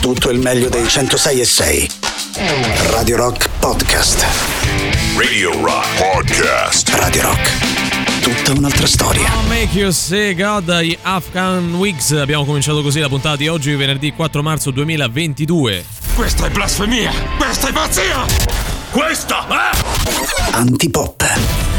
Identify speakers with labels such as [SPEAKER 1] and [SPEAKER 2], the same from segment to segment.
[SPEAKER 1] tutto il meglio dei 106 e 6. Radio Rock Podcast.
[SPEAKER 2] Radio Rock Podcast.
[SPEAKER 1] Radio Rock. Tutta un'altra storia.
[SPEAKER 3] Make You Say God, gli Afghan Wigs. Abbiamo cominciato così la puntata di oggi, venerdì 4 marzo 2022.
[SPEAKER 2] Questa è blasfemia! Questa è pazzia! Questa è...
[SPEAKER 1] Antipop.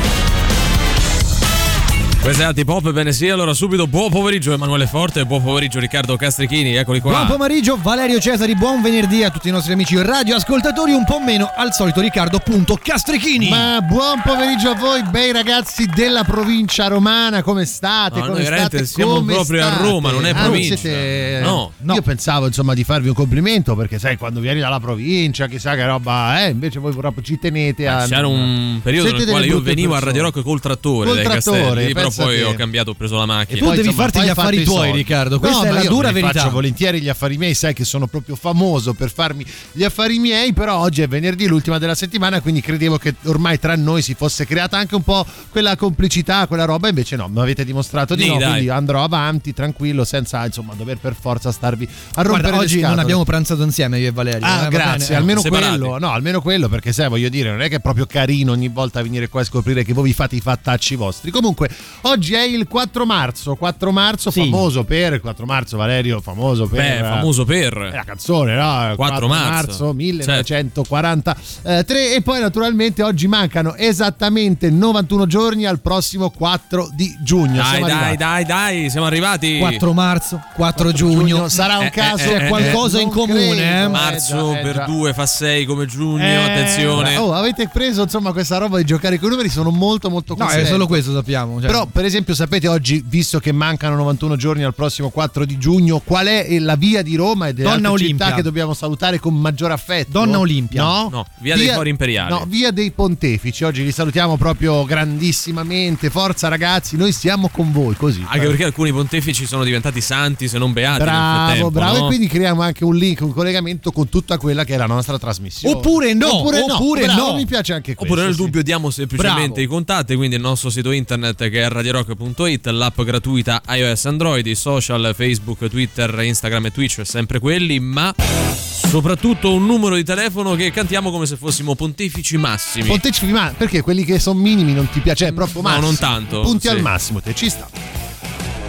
[SPEAKER 3] Questa è Antipop, bene sì, allora subito buon pomeriggio Emanuele Forte, buon pomeriggio Riccardo Castrichini, eccoli qua.
[SPEAKER 4] Buon pomeriggio Valerio Cesari, buon venerdì a tutti i nostri amici radioascoltatori, un po' meno al solito Riccardo punto Castrichini.
[SPEAKER 5] Ma buon pomeriggio a voi, bei ragazzi della provincia romana, come state?
[SPEAKER 3] No,
[SPEAKER 5] come state?
[SPEAKER 3] siamo
[SPEAKER 5] Come
[SPEAKER 3] proprio a
[SPEAKER 5] state?
[SPEAKER 3] Roma, non è
[SPEAKER 5] Ah,
[SPEAKER 3] provincia.
[SPEAKER 5] siete-
[SPEAKER 3] No,
[SPEAKER 4] no.
[SPEAKER 5] Io pensavo insomma di farvi un complimento perché sai quando vieni dalla provincia chissà che roba, eh, invece voi proprio ci tenete a...
[SPEAKER 3] C'era un periodo
[SPEAKER 5] Siete
[SPEAKER 3] nel quale io venivo a
[SPEAKER 5] persone.
[SPEAKER 3] Radio Rock col trattore
[SPEAKER 5] Col
[SPEAKER 3] dai
[SPEAKER 5] trattore,
[SPEAKER 3] Castelli, però poi
[SPEAKER 5] te.
[SPEAKER 3] ho cambiato, ho preso la macchina.
[SPEAKER 4] tu devi
[SPEAKER 5] insomma,
[SPEAKER 4] farti
[SPEAKER 5] poi
[SPEAKER 4] gli affari tuoi. Riccardo, questa
[SPEAKER 5] No,
[SPEAKER 4] è la
[SPEAKER 5] io
[SPEAKER 4] dura verità.
[SPEAKER 5] faccio volentieri gli affari miei, sai che sono proprio famoso per farmi gli affari miei, però oggi è venerdì, l'ultima della settimana, quindi credevo che ormai tra noi si fosse creata anche un po' quella complicità, quella roba, invece no, mi avete dimostrato di
[SPEAKER 3] Sì,
[SPEAKER 5] no,
[SPEAKER 3] dai.
[SPEAKER 5] quindi andrò avanti tranquillo senza insomma dover per forza starvi a rompere
[SPEAKER 4] Guarda,
[SPEAKER 5] le
[SPEAKER 4] oggi non abbiamo pranzato insieme io e Valerio.
[SPEAKER 5] Ah,
[SPEAKER 4] eh,
[SPEAKER 5] grazie, almeno
[SPEAKER 3] Separati.
[SPEAKER 5] quello, no, almeno quello, perché sai, voglio dire, non è che è proprio carino ogni volta venire qua e scoprire che voi vi fate i fattacci vostri. Comunque, oggi è il 4 marzo, 4 marzo,
[SPEAKER 4] Sì.
[SPEAKER 5] famoso per, il 4 marzo Valerio, famoso per...
[SPEAKER 3] Beh,
[SPEAKER 5] eh,
[SPEAKER 3] famoso
[SPEAKER 5] è
[SPEAKER 3] per...
[SPEAKER 5] la canzone, no?
[SPEAKER 3] 4 marzo.
[SPEAKER 5] 1943 e poi naturalmente oggi mancano esattamente 91 giorni al prossimo 4 di giugno.
[SPEAKER 3] Dai,
[SPEAKER 5] Siamo
[SPEAKER 3] dai, dai, dai, siamo arrivati.
[SPEAKER 4] 4 marzo, 4 giugno.
[SPEAKER 5] sarà un
[SPEAKER 3] Eh,
[SPEAKER 5] caso
[SPEAKER 3] eh, eh,
[SPEAKER 4] qualcosa in comune,
[SPEAKER 5] credo,
[SPEAKER 4] eh?
[SPEAKER 3] Marzo
[SPEAKER 5] già, eh,
[SPEAKER 3] per
[SPEAKER 5] già.
[SPEAKER 3] 2 fa 6 come giugno,
[SPEAKER 5] Eh,
[SPEAKER 3] attenzione.
[SPEAKER 5] Oh, avete preso insomma questa roba di giocare con i numeri, sono molto molto
[SPEAKER 4] No, è solo questo sappiamo. cioè.
[SPEAKER 5] Però, per esempio, sapete oggi, visto che mancano 91 giorni al prossimo 4 di giugno, qual è la via di Roma e
[SPEAKER 4] Olimpia.
[SPEAKER 5] città che dobbiamo salutare con maggior affetto?
[SPEAKER 4] Donna Olimpia.
[SPEAKER 5] No?
[SPEAKER 3] No, via dei Fori Imperiali.
[SPEAKER 5] No, via dei Pontefici. Oggi li salutiamo proprio grandissimamente. Forza ragazzi, noi siamo con voi così.
[SPEAKER 3] Anche perché alcuni pontefici sono diventati santi, se non beati nel
[SPEAKER 5] Bravo, bravo.
[SPEAKER 3] no?
[SPEAKER 5] E quindi creiamo anche un link, un collegamento con tutta quella che è la nostra trasmissione.
[SPEAKER 4] Oppure no,
[SPEAKER 5] oppure no,
[SPEAKER 4] oppure
[SPEAKER 5] bravo,
[SPEAKER 4] no.
[SPEAKER 5] Mi piace anche questo.
[SPEAKER 3] Oppure nel dubbio diamo semplicemente
[SPEAKER 5] Bravo.
[SPEAKER 3] i contatti, quindi il nostro sito internet che è radiorock.it, l'app gratuita iOS Android, i social Facebook, Twitter, Instagram e Twitch, sempre quelli, ma soprattutto un numero di telefono che cantiamo come se fossimo pontefici massimi.
[SPEAKER 5] Pontefici, ma perché quelli che sono minimi non ti piace? È proprio
[SPEAKER 3] No,
[SPEAKER 5] massimo.
[SPEAKER 3] non tanto,
[SPEAKER 5] Punti
[SPEAKER 3] sì.
[SPEAKER 5] al massimo, te ci sta.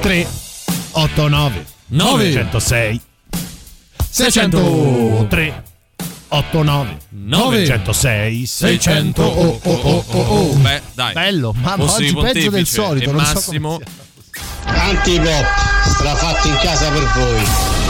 [SPEAKER 5] 3 8 9
[SPEAKER 3] Nove.
[SPEAKER 5] 106
[SPEAKER 3] 600.
[SPEAKER 5] 603 8 9
[SPEAKER 3] Nove.
[SPEAKER 5] 106 600 oh, oh, oh, oh, oh.
[SPEAKER 3] Beh, dai.
[SPEAKER 5] Bello, ma
[SPEAKER 3] Fossi
[SPEAKER 5] oggi peggio del solito, non so
[SPEAKER 3] Massimo
[SPEAKER 5] sia.
[SPEAKER 6] Antipop, strafatti in casa per voi.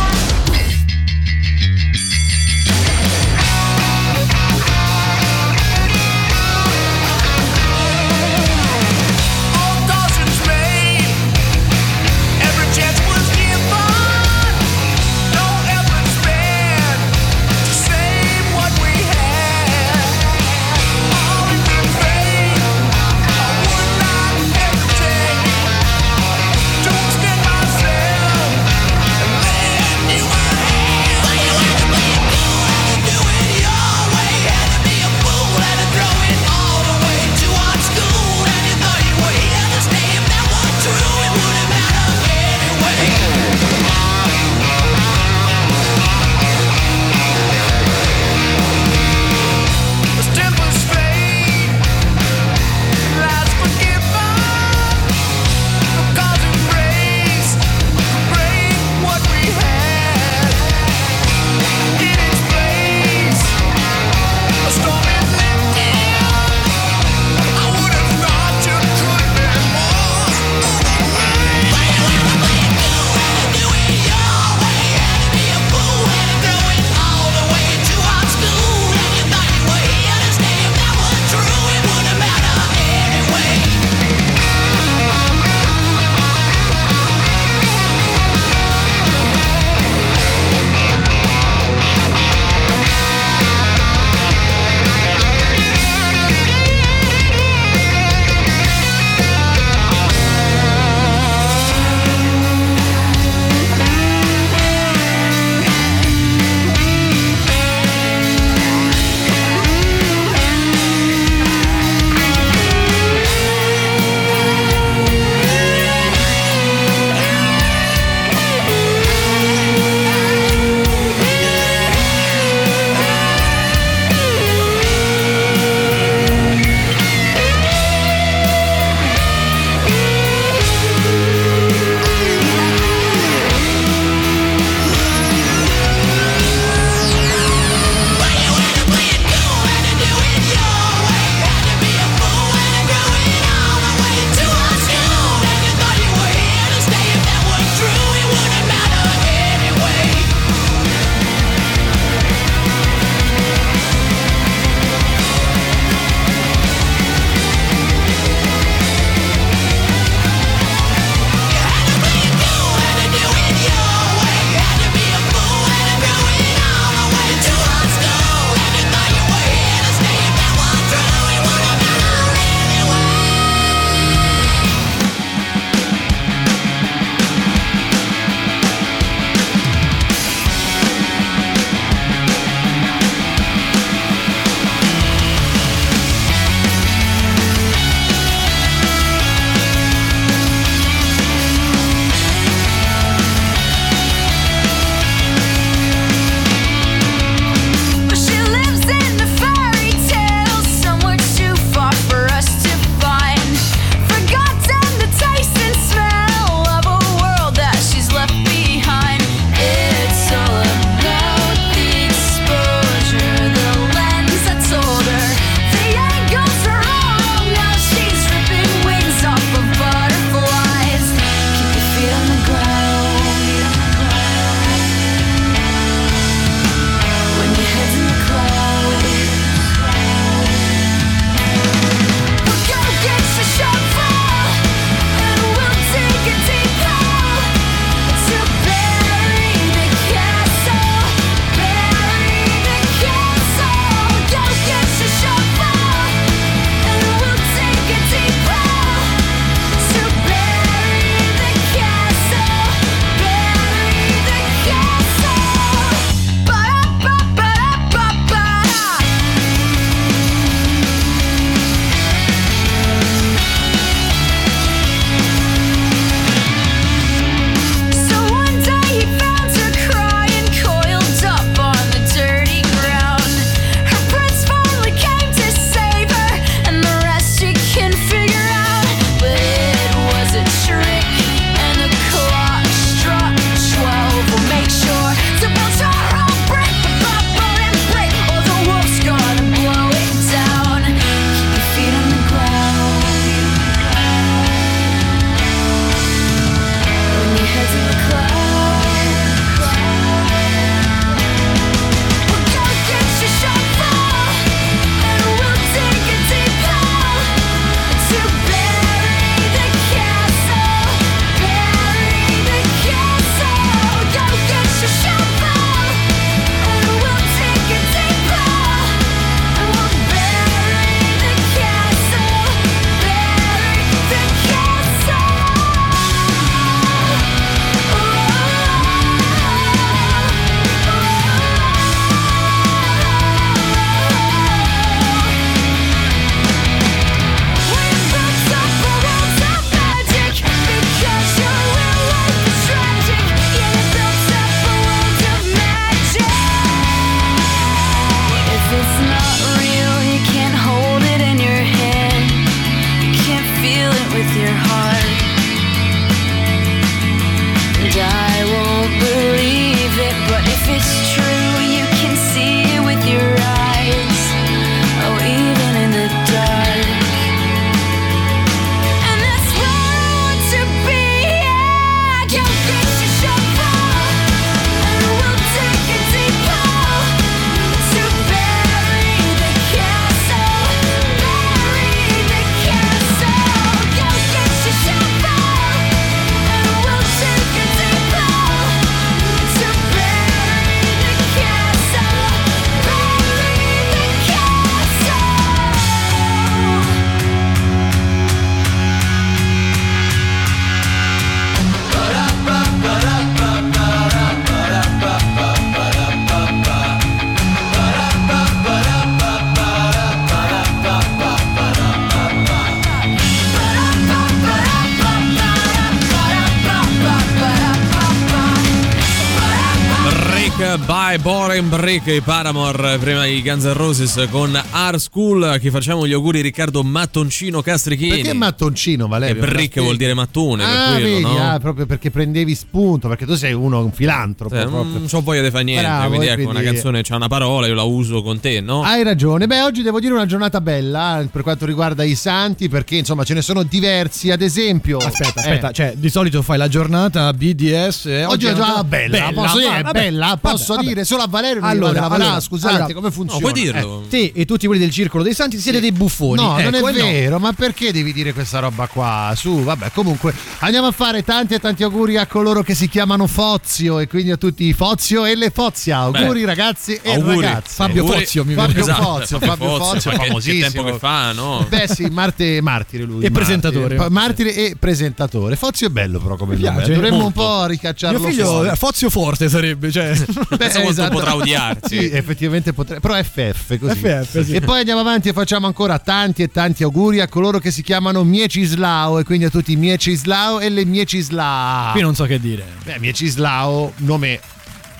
[SPEAKER 3] Boring Brick e Paramore prima i Guns N' Roses con Art School che facciamo gli auguri Riccardo Mattoncino Castrichini
[SPEAKER 5] Perché mattoncino, Valerio?
[SPEAKER 3] e Brick vuol dire mattone
[SPEAKER 5] Ah,
[SPEAKER 3] per quello,
[SPEAKER 5] vedi,
[SPEAKER 3] no?
[SPEAKER 5] ah, proprio perché prendevi spunto, perché tu sei uno, un filantropo.
[SPEAKER 3] Cioè,
[SPEAKER 5] proprio.
[SPEAKER 3] non c'ho voglia di fare niente,
[SPEAKER 5] Bravo,
[SPEAKER 3] quindi ecco,
[SPEAKER 5] quindi-
[SPEAKER 3] una canzone c'ha una parola, io la uso con te, no?
[SPEAKER 5] Hai ragione. Beh, oggi devo dire una giornata bella eh, per quanto riguarda i santi, perché insomma ce ne sono diversi. Ad esempio,
[SPEAKER 4] Aspetta,
[SPEAKER 5] eh,
[SPEAKER 4] aspetta, cioè di solito fai la giornata BDS. eh,
[SPEAKER 5] Oggi è una giornata bella, posso dire, è
[SPEAKER 4] vabbè,
[SPEAKER 5] bella,
[SPEAKER 4] vabbè,
[SPEAKER 5] posso
[SPEAKER 4] vabbè.
[SPEAKER 5] dire, solo a Valerio non
[SPEAKER 4] Allora,
[SPEAKER 5] lavorare,
[SPEAKER 4] allora,
[SPEAKER 5] scusate,
[SPEAKER 4] allora,
[SPEAKER 5] come
[SPEAKER 3] no,
[SPEAKER 5] funziona?
[SPEAKER 3] puoi dirlo.
[SPEAKER 4] Te e tutti quelli del circolo dei santi siete dei buffoni.
[SPEAKER 5] No, non
[SPEAKER 4] Ecco,
[SPEAKER 5] è
[SPEAKER 4] e no.
[SPEAKER 5] vero, ma perché devi dire questa roba qua? Su, vabbè, comunque andiamo a fare tanti e tanti auguri a coloro che si chiamano Fozio e quindi a tutti i Fozio e le Fozia. Auguri
[SPEAKER 3] Beh,
[SPEAKER 5] ragazzi e
[SPEAKER 3] auguri.
[SPEAKER 5] ragazze.
[SPEAKER 4] Fabio
[SPEAKER 3] Auguri.
[SPEAKER 4] Fozio, mi
[SPEAKER 5] Fabio
[SPEAKER 3] Esatto,
[SPEAKER 5] Fozio, Fabio Fozio,
[SPEAKER 3] che-
[SPEAKER 5] famosissimo.
[SPEAKER 3] Che tempo che fa, no?
[SPEAKER 5] Beh sì, Marte, martire lui.
[SPEAKER 4] E
[SPEAKER 5] martire.
[SPEAKER 4] presentatore.
[SPEAKER 5] Pa- Martire e presentatore. Fozio è bello però come nome.
[SPEAKER 4] piace,
[SPEAKER 5] Dovremmo un po' ricacciarlo
[SPEAKER 4] Mio figlio
[SPEAKER 5] fuori.
[SPEAKER 4] eh, Fozio Forte sarebbe, cioè.
[SPEAKER 5] Beh,
[SPEAKER 3] Pensa quanto potrà odiarti.
[SPEAKER 5] Sì, effettivamente potrebbe. Però FF così.
[SPEAKER 4] FF, sì.
[SPEAKER 5] E poi andiamo avanti e facciamo ancora tanti e tanti auguri a coloro che si chiamano Miecislao e quindi a tutti i Miecislao e le Miecislao.
[SPEAKER 4] Qui non so che dire.
[SPEAKER 5] Beh, Miecislao, nome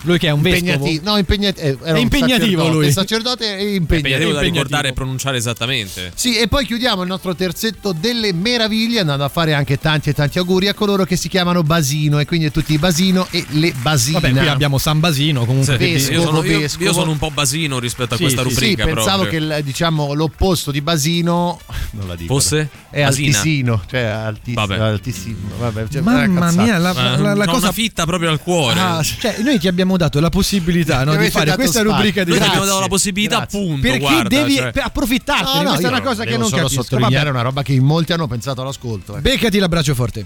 [SPEAKER 4] Lui che è un vescovo.
[SPEAKER 5] impegnativo. No, impegnat- eh, era
[SPEAKER 4] È impegnativo
[SPEAKER 5] sacerdote,
[SPEAKER 4] lui.
[SPEAKER 5] sacerdote e
[SPEAKER 3] Impegnativo
[SPEAKER 5] impegnativo.
[SPEAKER 3] da ricordare e pronunciare esattamente.
[SPEAKER 5] Sì, e poi chiudiamo il nostro terzetto delle meraviglie andando a fare anche tanti e tanti auguri a coloro che si chiamano Basino e quindi a tutti i Basino e le Basina.
[SPEAKER 4] Vabbè, qui abbiamo San Basino comunque.
[SPEAKER 3] Sì,
[SPEAKER 5] vescovo,
[SPEAKER 3] io, sono, io- io sono un po' basino rispetto a
[SPEAKER 4] Sì,
[SPEAKER 3] questa
[SPEAKER 4] sì, sì.
[SPEAKER 5] Sì,
[SPEAKER 3] rubrica.
[SPEAKER 5] pensavo
[SPEAKER 3] proprio.
[SPEAKER 5] che il- diciamo l'opposto di Basino non la dico.
[SPEAKER 3] Fosse?
[SPEAKER 5] è
[SPEAKER 3] Basina.
[SPEAKER 5] altisino, cioè altissimo,
[SPEAKER 3] Vabbè.
[SPEAKER 5] altissimo. Vabbè, cioè,
[SPEAKER 4] Mamma mia, la,
[SPEAKER 3] Eh,
[SPEAKER 4] la- la
[SPEAKER 3] c'ho
[SPEAKER 4] cosa
[SPEAKER 3] fitta proprio al cuore.
[SPEAKER 5] Ah,
[SPEAKER 4] Cioè, noi ti abbiamo dato la possibilità no, di fare questa
[SPEAKER 5] spazio.
[SPEAKER 4] rubrica di
[SPEAKER 3] Noi abbiamo dato la possibilità,
[SPEAKER 5] grazie.
[SPEAKER 3] appunto.
[SPEAKER 4] Perché
[SPEAKER 3] guarda,
[SPEAKER 4] devi
[SPEAKER 3] cioè-
[SPEAKER 4] per approfittartene?
[SPEAKER 5] No, no,
[SPEAKER 4] questa è una cosa che
[SPEAKER 5] devo
[SPEAKER 4] non
[SPEAKER 5] solo
[SPEAKER 4] capisco.
[SPEAKER 5] sottolineare
[SPEAKER 4] Vabbè,
[SPEAKER 5] una roba che in molti hanno pensato all'ascolto. Eh.
[SPEAKER 4] Beccati l'abbraccio forte.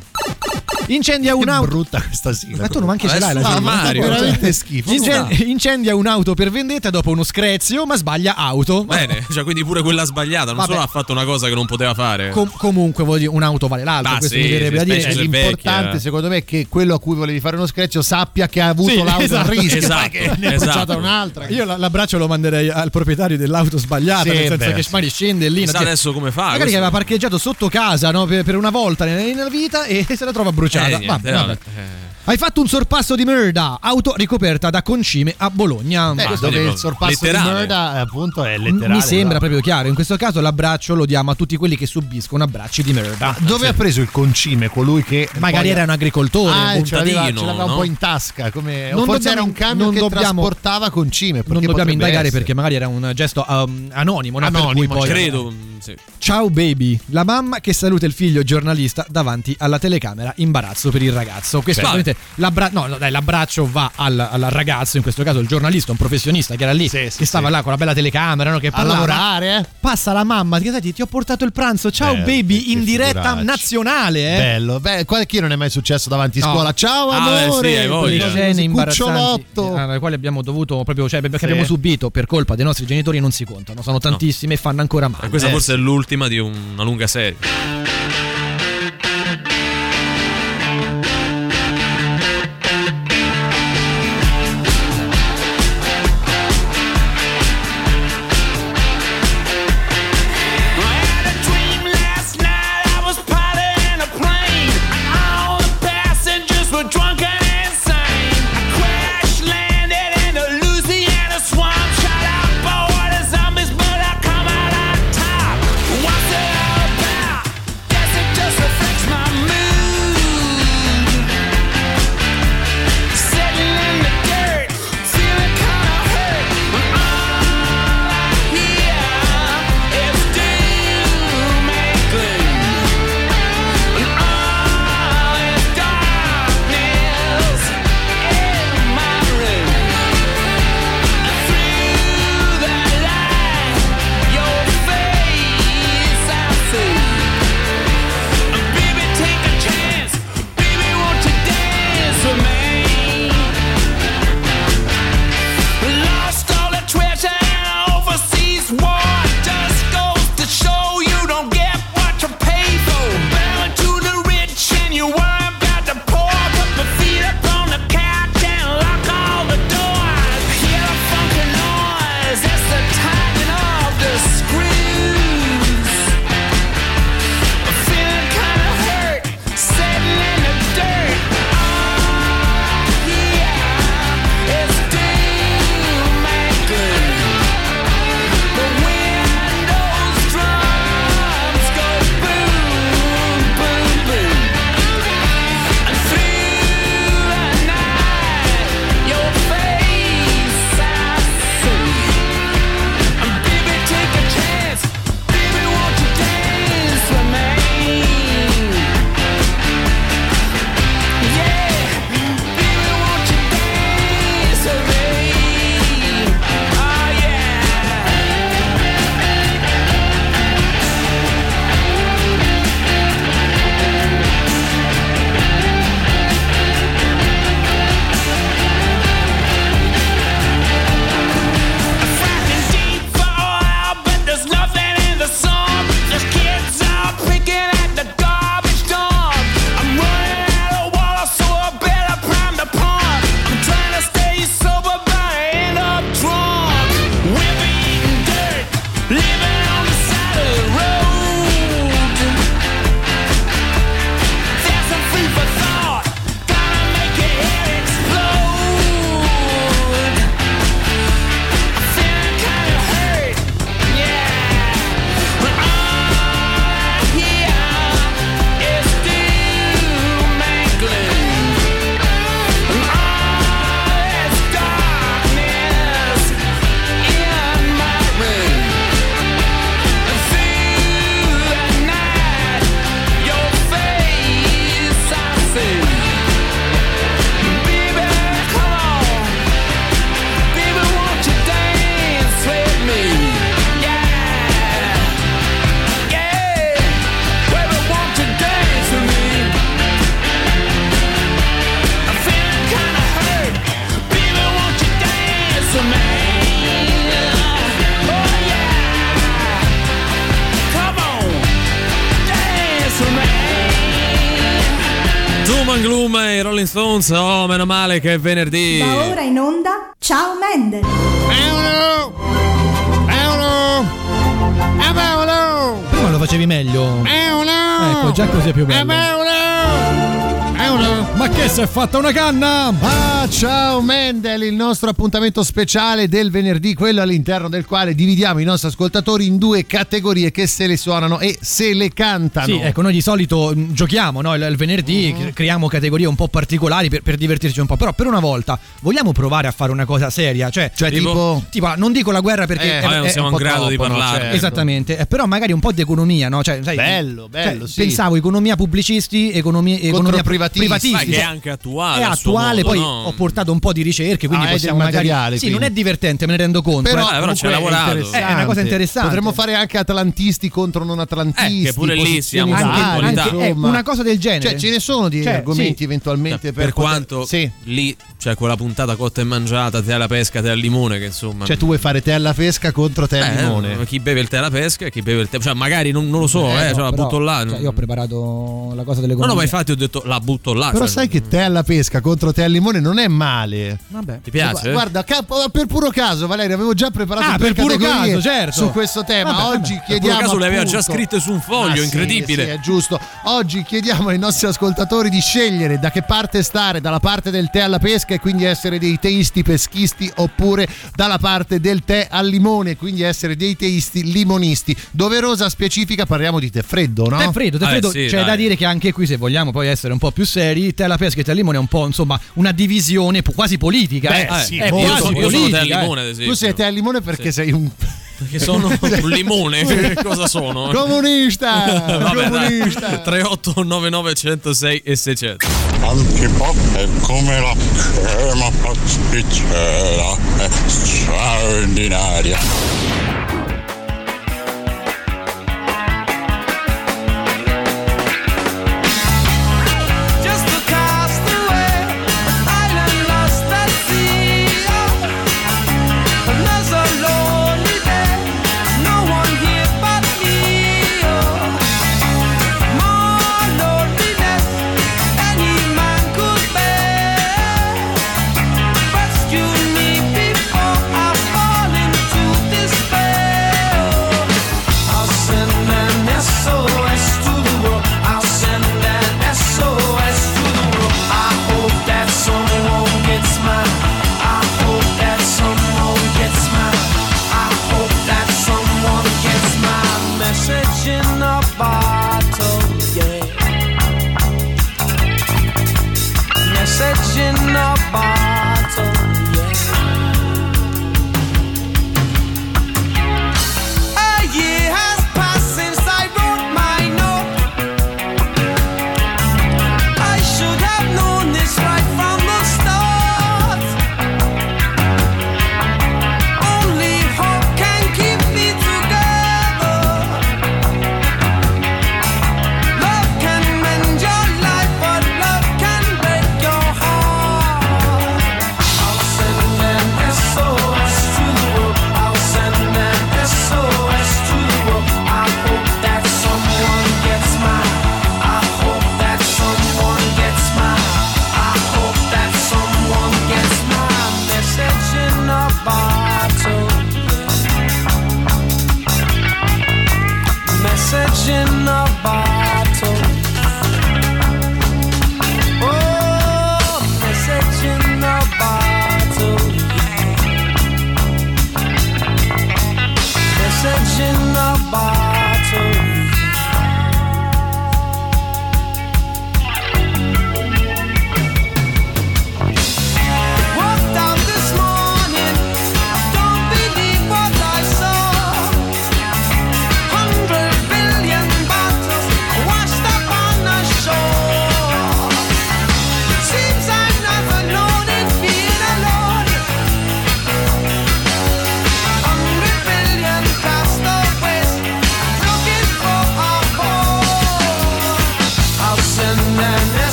[SPEAKER 4] Incendia
[SPEAKER 5] Che
[SPEAKER 4] un'auto.
[SPEAKER 5] brutta questa sigla.
[SPEAKER 4] Ma tu non anche ce l'hai la sigla.
[SPEAKER 3] Mario, cioè.
[SPEAKER 5] veramente schifo.
[SPEAKER 4] Incen- incendia un'auto per vendetta dopo uno screzio, ma sbaglia auto.
[SPEAKER 3] Bene, cioè quindi pure quella sbagliata. Non
[SPEAKER 4] Vabbè.
[SPEAKER 3] solo ha fatto una cosa che non poteva fare.
[SPEAKER 4] Com- comunque, voglio dire, un'auto vale l'altra.
[SPEAKER 3] Ah,
[SPEAKER 4] questo
[SPEAKER 3] sì,
[SPEAKER 4] mi verrebbe
[SPEAKER 3] sì,
[SPEAKER 4] da dire.
[SPEAKER 5] l'importante
[SPEAKER 3] vecchia.
[SPEAKER 5] secondo me è che quello a cui volevi fare uno screzio sappia che ha avuto
[SPEAKER 4] Sì,
[SPEAKER 5] l'auto
[SPEAKER 4] esatto.
[SPEAKER 5] a rischio
[SPEAKER 3] Esatto,
[SPEAKER 5] perché ne ha
[SPEAKER 3] esatto.
[SPEAKER 5] un'altra
[SPEAKER 4] Io la- l'abbraccio lo manderei al proprietario dell'auto sbagliata,
[SPEAKER 5] Sì,
[SPEAKER 4] nel senso
[SPEAKER 5] beh,
[SPEAKER 4] che
[SPEAKER 5] sì.
[SPEAKER 4] magari scende lì.
[SPEAKER 3] Chissà
[SPEAKER 4] cioè,
[SPEAKER 3] adesso come fa.
[SPEAKER 4] magari
[SPEAKER 3] questo-
[SPEAKER 4] che aveva parcheggiato sotto casa no, per, per una volta nella, nella vita e se la trova bruciata.
[SPEAKER 3] Eh, niente,
[SPEAKER 4] vabbè.
[SPEAKER 3] vabbè. Eh.
[SPEAKER 4] Hai fatto un sorpasso di merda, auto ricoperta da concime a Bologna.
[SPEAKER 5] Eh,
[SPEAKER 3] Ah,
[SPEAKER 5] dove il sorpasso
[SPEAKER 3] letterale.
[SPEAKER 5] di merda eh, appunto è
[SPEAKER 4] M-
[SPEAKER 5] letterale.
[SPEAKER 4] Mi sembra
[SPEAKER 5] esatto.
[SPEAKER 4] proprio chiaro. In questo caso l'abbraccio lo diamo a tutti quelli che subiscono abbracci di merda.
[SPEAKER 5] Dove ha preso il concime colui che
[SPEAKER 4] Magari era un agricoltore.
[SPEAKER 5] Ah,
[SPEAKER 4] un
[SPEAKER 5] ce l'aveva,
[SPEAKER 3] contadino,
[SPEAKER 5] ce l'aveva un
[SPEAKER 3] no?
[SPEAKER 5] po' in tasca, come
[SPEAKER 4] Non
[SPEAKER 5] forse
[SPEAKER 4] dobbiamo-
[SPEAKER 5] era un camion
[SPEAKER 4] non
[SPEAKER 5] che
[SPEAKER 4] dobbiamo-
[SPEAKER 5] trasportava concime.
[SPEAKER 4] non dobbiamo indagare
[SPEAKER 5] essere.
[SPEAKER 4] perché magari era un gesto um, anonimo, no? Per
[SPEAKER 5] Anonimo,
[SPEAKER 4] cui poi-
[SPEAKER 3] Credo. mm, sì.
[SPEAKER 4] Ciao baby, la mamma che saluta il figlio giornalista davanti alla telecamera, imbarazzo per il ragazzo. Questo
[SPEAKER 3] Beh.
[SPEAKER 4] ovviamente l'abbra- no, no, dai, l'abbraccio va al, al ragazzo, in questo caso il giornalista, un professionista che era lì,
[SPEAKER 5] Sì, sì,
[SPEAKER 4] che stava
[SPEAKER 5] sì.
[SPEAKER 4] là con la bella telecamera, no, che
[SPEAKER 5] a
[SPEAKER 4] parlava.
[SPEAKER 5] lavorare, eh?
[SPEAKER 4] Passa la mamma, ti ti ho portato il pranzo, ciao
[SPEAKER 5] Beh,
[SPEAKER 4] baby, in diretta
[SPEAKER 5] figuraccia.
[SPEAKER 4] nazionale, eh.
[SPEAKER 5] Bello, beh, qualche non è mai successo davanti a
[SPEAKER 4] No.
[SPEAKER 5] scuola. Ciao
[SPEAKER 3] Ah, beh,
[SPEAKER 5] amore,
[SPEAKER 3] sì,
[SPEAKER 4] le
[SPEAKER 3] Voglia.
[SPEAKER 4] scene imbarazzanti
[SPEAKER 5] cucciolotto.
[SPEAKER 4] alle quali abbiamo dovuto proprio cioè che
[SPEAKER 5] Sì.
[SPEAKER 4] abbiamo subito per colpa dei nostri genitori non si contano sono tantissime e fanno ancora male
[SPEAKER 3] E questa
[SPEAKER 5] Eh,
[SPEAKER 3] forse è l'ultima di una lunga serie. Stones, oh meno male che è venerdì.
[SPEAKER 7] Va ora in onda, ciao Mendel.
[SPEAKER 5] Paolo! Paolo! Ah, Paolo!
[SPEAKER 4] Prima lo facevi meglio.
[SPEAKER 5] Paolo!
[SPEAKER 4] Ecco, già così è più bello.
[SPEAKER 5] Paolo!
[SPEAKER 4] Ma che si è fatta una canna?
[SPEAKER 5] Ah, ciao Mendel, il nostro appuntamento speciale del venerdì, quello all'interno del quale dividiamo i nostri ascoltatori in due categorie che se le suonano e se le cantano.
[SPEAKER 4] Sì, ecco, noi di solito mh, giochiamo no? il, il venerdì, cre- creiamo categorie un po' particolari per, per divertirci un po', però per una volta vogliamo provare a fare una cosa seria, cioè,
[SPEAKER 5] Cioè, tipo...
[SPEAKER 4] tipo, non dico la guerra perché
[SPEAKER 5] Eh,
[SPEAKER 4] è-
[SPEAKER 3] Vabbè, non siamo
[SPEAKER 4] è
[SPEAKER 3] in
[SPEAKER 4] un po'
[SPEAKER 3] grado di
[SPEAKER 5] troppo, no?
[SPEAKER 3] parlarne.
[SPEAKER 5] Certo.
[SPEAKER 4] Esattamente, eh, però magari un po' di economia, no? Cioè, sai,
[SPEAKER 5] Bello, bello,
[SPEAKER 4] cioè,
[SPEAKER 5] sì.
[SPEAKER 4] Pensavo economia pubblicisti, economia, economia
[SPEAKER 5] privatisti.
[SPEAKER 4] Privatisti,
[SPEAKER 3] che è
[SPEAKER 4] cioè,
[SPEAKER 3] anche attuale.
[SPEAKER 4] è attuale,
[SPEAKER 3] modo,
[SPEAKER 4] poi
[SPEAKER 3] no?
[SPEAKER 4] ho portato un po' di ricerche, quindi
[SPEAKER 5] Ah,
[SPEAKER 4] possiamo
[SPEAKER 5] il
[SPEAKER 4] magari...
[SPEAKER 5] materiale,
[SPEAKER 4] Sì, non è divertente, me ne rendo conto.
[SPEAKER 5] Però,
[SPEAKER 4] eh.
[SPEAKER 3] Eh, però ci ha
[SPEAKER 5] comunque è
[SPEAKER 3] lavorato.
[SPEAKER 5] interessante.
[SPEAKER 4] Eh, è una cosa interessante.
[SPEAKER 5] Potremmo fare anche atlantisti contro non atlantisti.
[SPEAKER 3] Eh, che pure lì siamo
[SPEAKER 4] anche, anche- eh, una cosa del genere.
[SPEAKER 5] Cioè, ce ne sono di
[SPEAKER 4] Cioè,
[SPEAKER 5] argomenti
[SPEAKER 4] sì.
[SPEAKER 5] eventualmente
[SPEAKER 3] Cioè,
[SPEAKER 5] per,
[SPEAKER 3] per quanto
[SPEAKER 5] Sì.
[SPEAKER 3] lì c'è quella puntata cotta e mangiata, te alla pesca, te al limone, che insomma.
[SPEAKER 5] Cioè, tu vuoi fare te alla pesca contro te al
[SPEAKER 3] Eh,
[SPEAKER 5] limone.
[SPEAKER 3] chi beve il tè alla pesca e chi beve il tè. Cioè, magari non, non lo so, eh,
[SPEAKER 4] no,
[SPEAKER 3] cioè, la butto là.
[SPEAKER 4] cioè, io ho preparato la cosa
[SPEAKER 3] No,
[SPEAKER 4] dell'economia.
[SPEAKER 3] no, ma infatti ho detto la butto là.
[SPEAKER 5] Però
[SPEAKER 3] cioè,
[SPEAKER 5] sai che te alla pesca contro te al limone non è male.
[SPEAKER 4] Vabbè.
[SPEAKER 3] Ti piace?
[SPEAKER 5] Guarda, capo- per puro caso, Valerio, avevo già preparato
[SPEAKER 4] Ah, per puro caso, certo.
[SPEAKER 5] su questo tema.
[SPEAKER 4] Vabbè,
[SPEAKER 5] Oggi
[SPEAKER 4] vabbè.
[SPEAKER 5] chiediamo.
[SPEAKER 3] Per puro caso le aveva già scritte su un foglio,
[SPEAKER 5] Ah, sì,
[SPEAKER 3] incredibile.
[SPEAKER 5] Sì, è giusto. Oggi chiediamo ai nostri ascoltatori di scegliere da che parte stare, dalla parte del tè alla pesca e quindi essere dei teisti peschisti oppure dalla parte del tè al limone, quindi essere dei teisti limonisti. Doverosa specifica, parliamo di tè freddo, no?
[SPEAKER 4] Tè freddo, tè
[SPEAKER 3] Eh,
[SPEAKER 4] freddo.
[SPEAKER 3] sì,
[SPEAKER 4] c'è
[SPEAKER 3] dai.
[SPEAKER 4] da dire che anche qui, se vogliamo poi essere un po' più seri, tè alla pesca e al limone è un po' insomma una divisione po- quasi politica.
[SPEAKER 5] Beh,
[SPEAKER 4] eh.
[SPEAKER 5] sì,
[SPEAKER 4] è
[SPEAKER 5] molto.
[SPEAKER 3] io,
[SPEAKER 4] quasi
[SPEAKER 3] sono, io sono
[SPEAKER 4] politica, eh.
[SPEAKER 3] limone, ad esempio.
[SPEAKER 5] Tu sei tè al limone perché sei un
[SPEAKER 3] Che sono un limone. cosa sono?
[SPEAKER 5] comunista!
[SPEAKER 3] Vabbè,
[SPEAKER 5] comunista!
[SPEAKER 3] 3899 106 e 600.
[SPEAKER 8] Antipop è come la crema pasticcera, è straordinaria.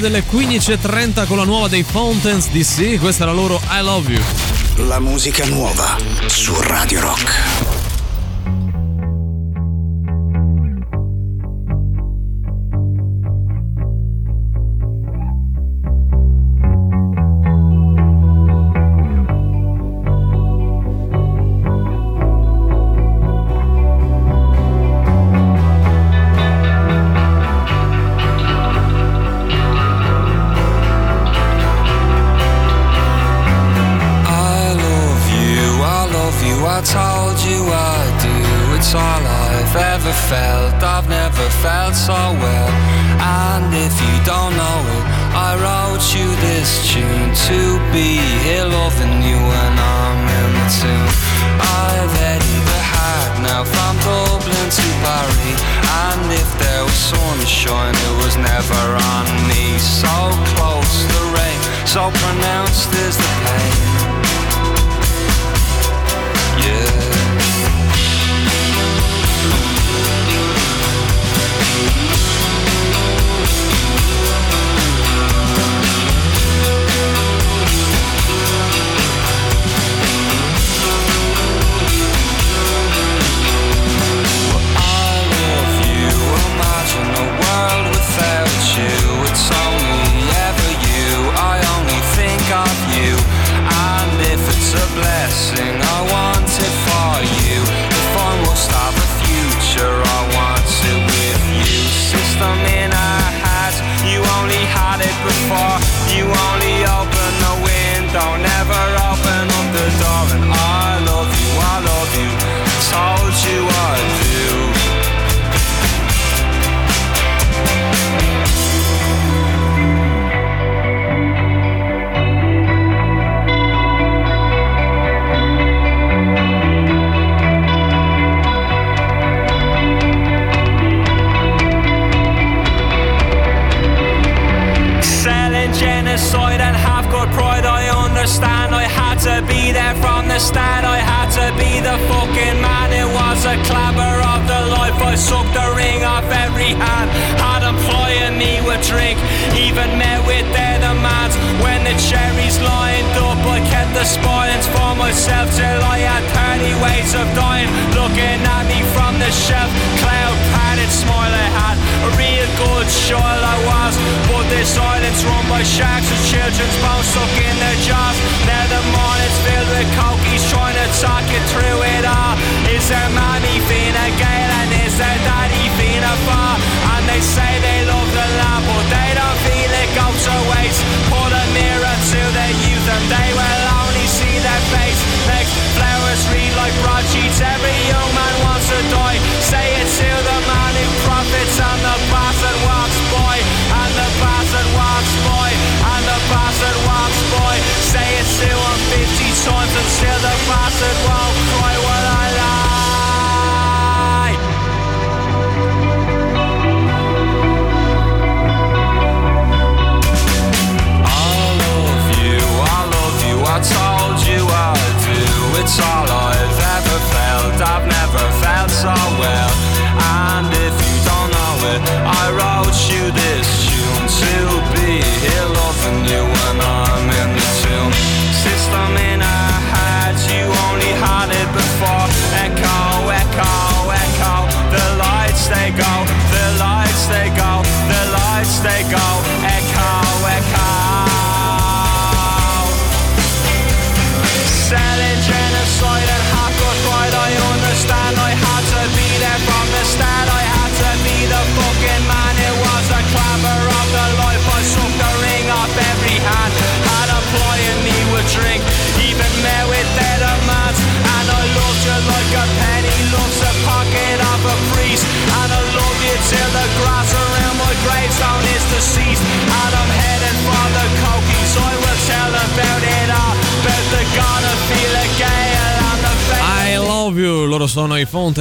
[SPEAKER 3] delle 15.30 con la nuova dei Fountains DC, questa è la loro I Love You.
[SPEAKER 1] La musica nuova su Radio Rock.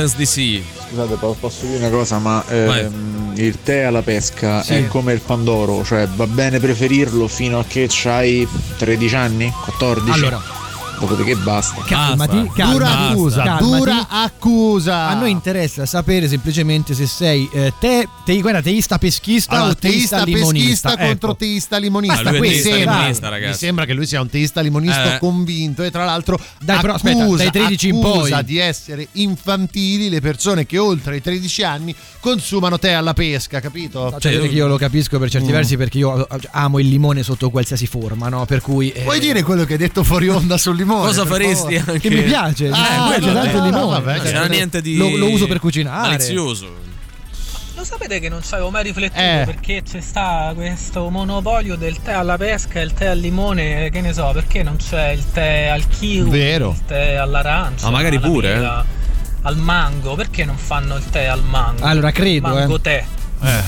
[SPEAKER 3] Dance DC.
[SPEAKER 9] Scusate, posso dire una cosa, ma ehm, il tè alla pesca
[SPEAKER 3] sì.
[SPEAKER 9] è come il pandoro, cioè va bene preferirlo fino a che hai 13 anni, 14?
[SPEAKER 4] Allora,
[SPEAKER 9] Dopodiché basta.
[SPEAKER 4] Calmati, calmati,
[SPEAKER 5] Dura accusa,
[SPEAKER 4] calmati.
[SPEAKER 5] dura accusa.
[SPEAKER 4] A noi interessa sapere semplicemente se sei eh, te, te, guarda, teista peschista
[SPEAKER 5] Allora,
[SPEAKER 4] o teista, limonista.
[SPEAKER 5] peschista contro
[SPEAKER 4] Ecco.
[SPEAKER 5] teista limonista.
[SPEAKER 4] Basta
[SPEAKER 5] Mi
[SPEAKER 4] questo,
[SPEAKER 5] sembra-
[SPEAKER 3] limonista, ragazzi.
[SPEAKER 5] Mi sembra che lui sia un teista limonista
[SPEAKER 3] Eh.
[SPEAKER 5] convinto e tra l'altro
[SPEAKER 4] Dai, però,
[SPEAKER 5] accusa,
[SPEAKER 4] aspetta, dai 13 in
[SPEAKER 5] accusa
[SPEAKER 4] poi.
[SPEAKER 5] di essere infantili le persone che oltre i 13 anni consumano tè alla pesca, capito?
[SPEAKER 4] Cioè, che io lo capisco per certi
[SPEAKER 5] Mm.
[SPEAKER 4] versi perché io eh, amo il limone sotto qualsiasi forma, no? Per cui. eh,
[SPEAKER 5] Puoi dire quello che hai detto fuori onda sul limone?
[SPEAKER 3] Cosa faresti
[SPEAKER 5] favore?
[SPEAKER 3] anche?
[SPEAKER 4] Che mi piace, mi
[SPEAKER 5] Ah,
[SPEAKER 4] piace
[SPEAKER 5] quello
[SPEAKER 4] tanto il
[SPEAKER 5] no,
[SPEAKER 4] limone.
[SPEAKER 5] vabbè,
[SPEAKER 3] Non c'era
[SPEAKER 5] cioè,
[SPEAKER 3] niente di.
[SPEAKER 4] lo- lo uso per cucinare.
[SPEAKER 3] Malizioso.
[SPEAKER 10] Lo sapete che non ci avevo mai riflettuto
[SPEAKER 5] Eh.
[SPEAKER 10] perché c'è sta questo monopolio del tè alla pesca e il tè al limone, che ne so, perché non c'è il tè al kiwi,
[SPEAKER 5] Vero.
[SPEAKER 10] il tè all'arancia,
[SPEAKER 3] Ma magari
[SPEAKER 10] alla
[SPEAKER 3] pure,
[SPEAKER 10] mela, al mango, perché non fanno il tè al mango?
[SPEAKER 4] Allora, credo,
[SPEAKER 10] mango
[SPEAKER 4] eh.
[SPEAKER 10] tè.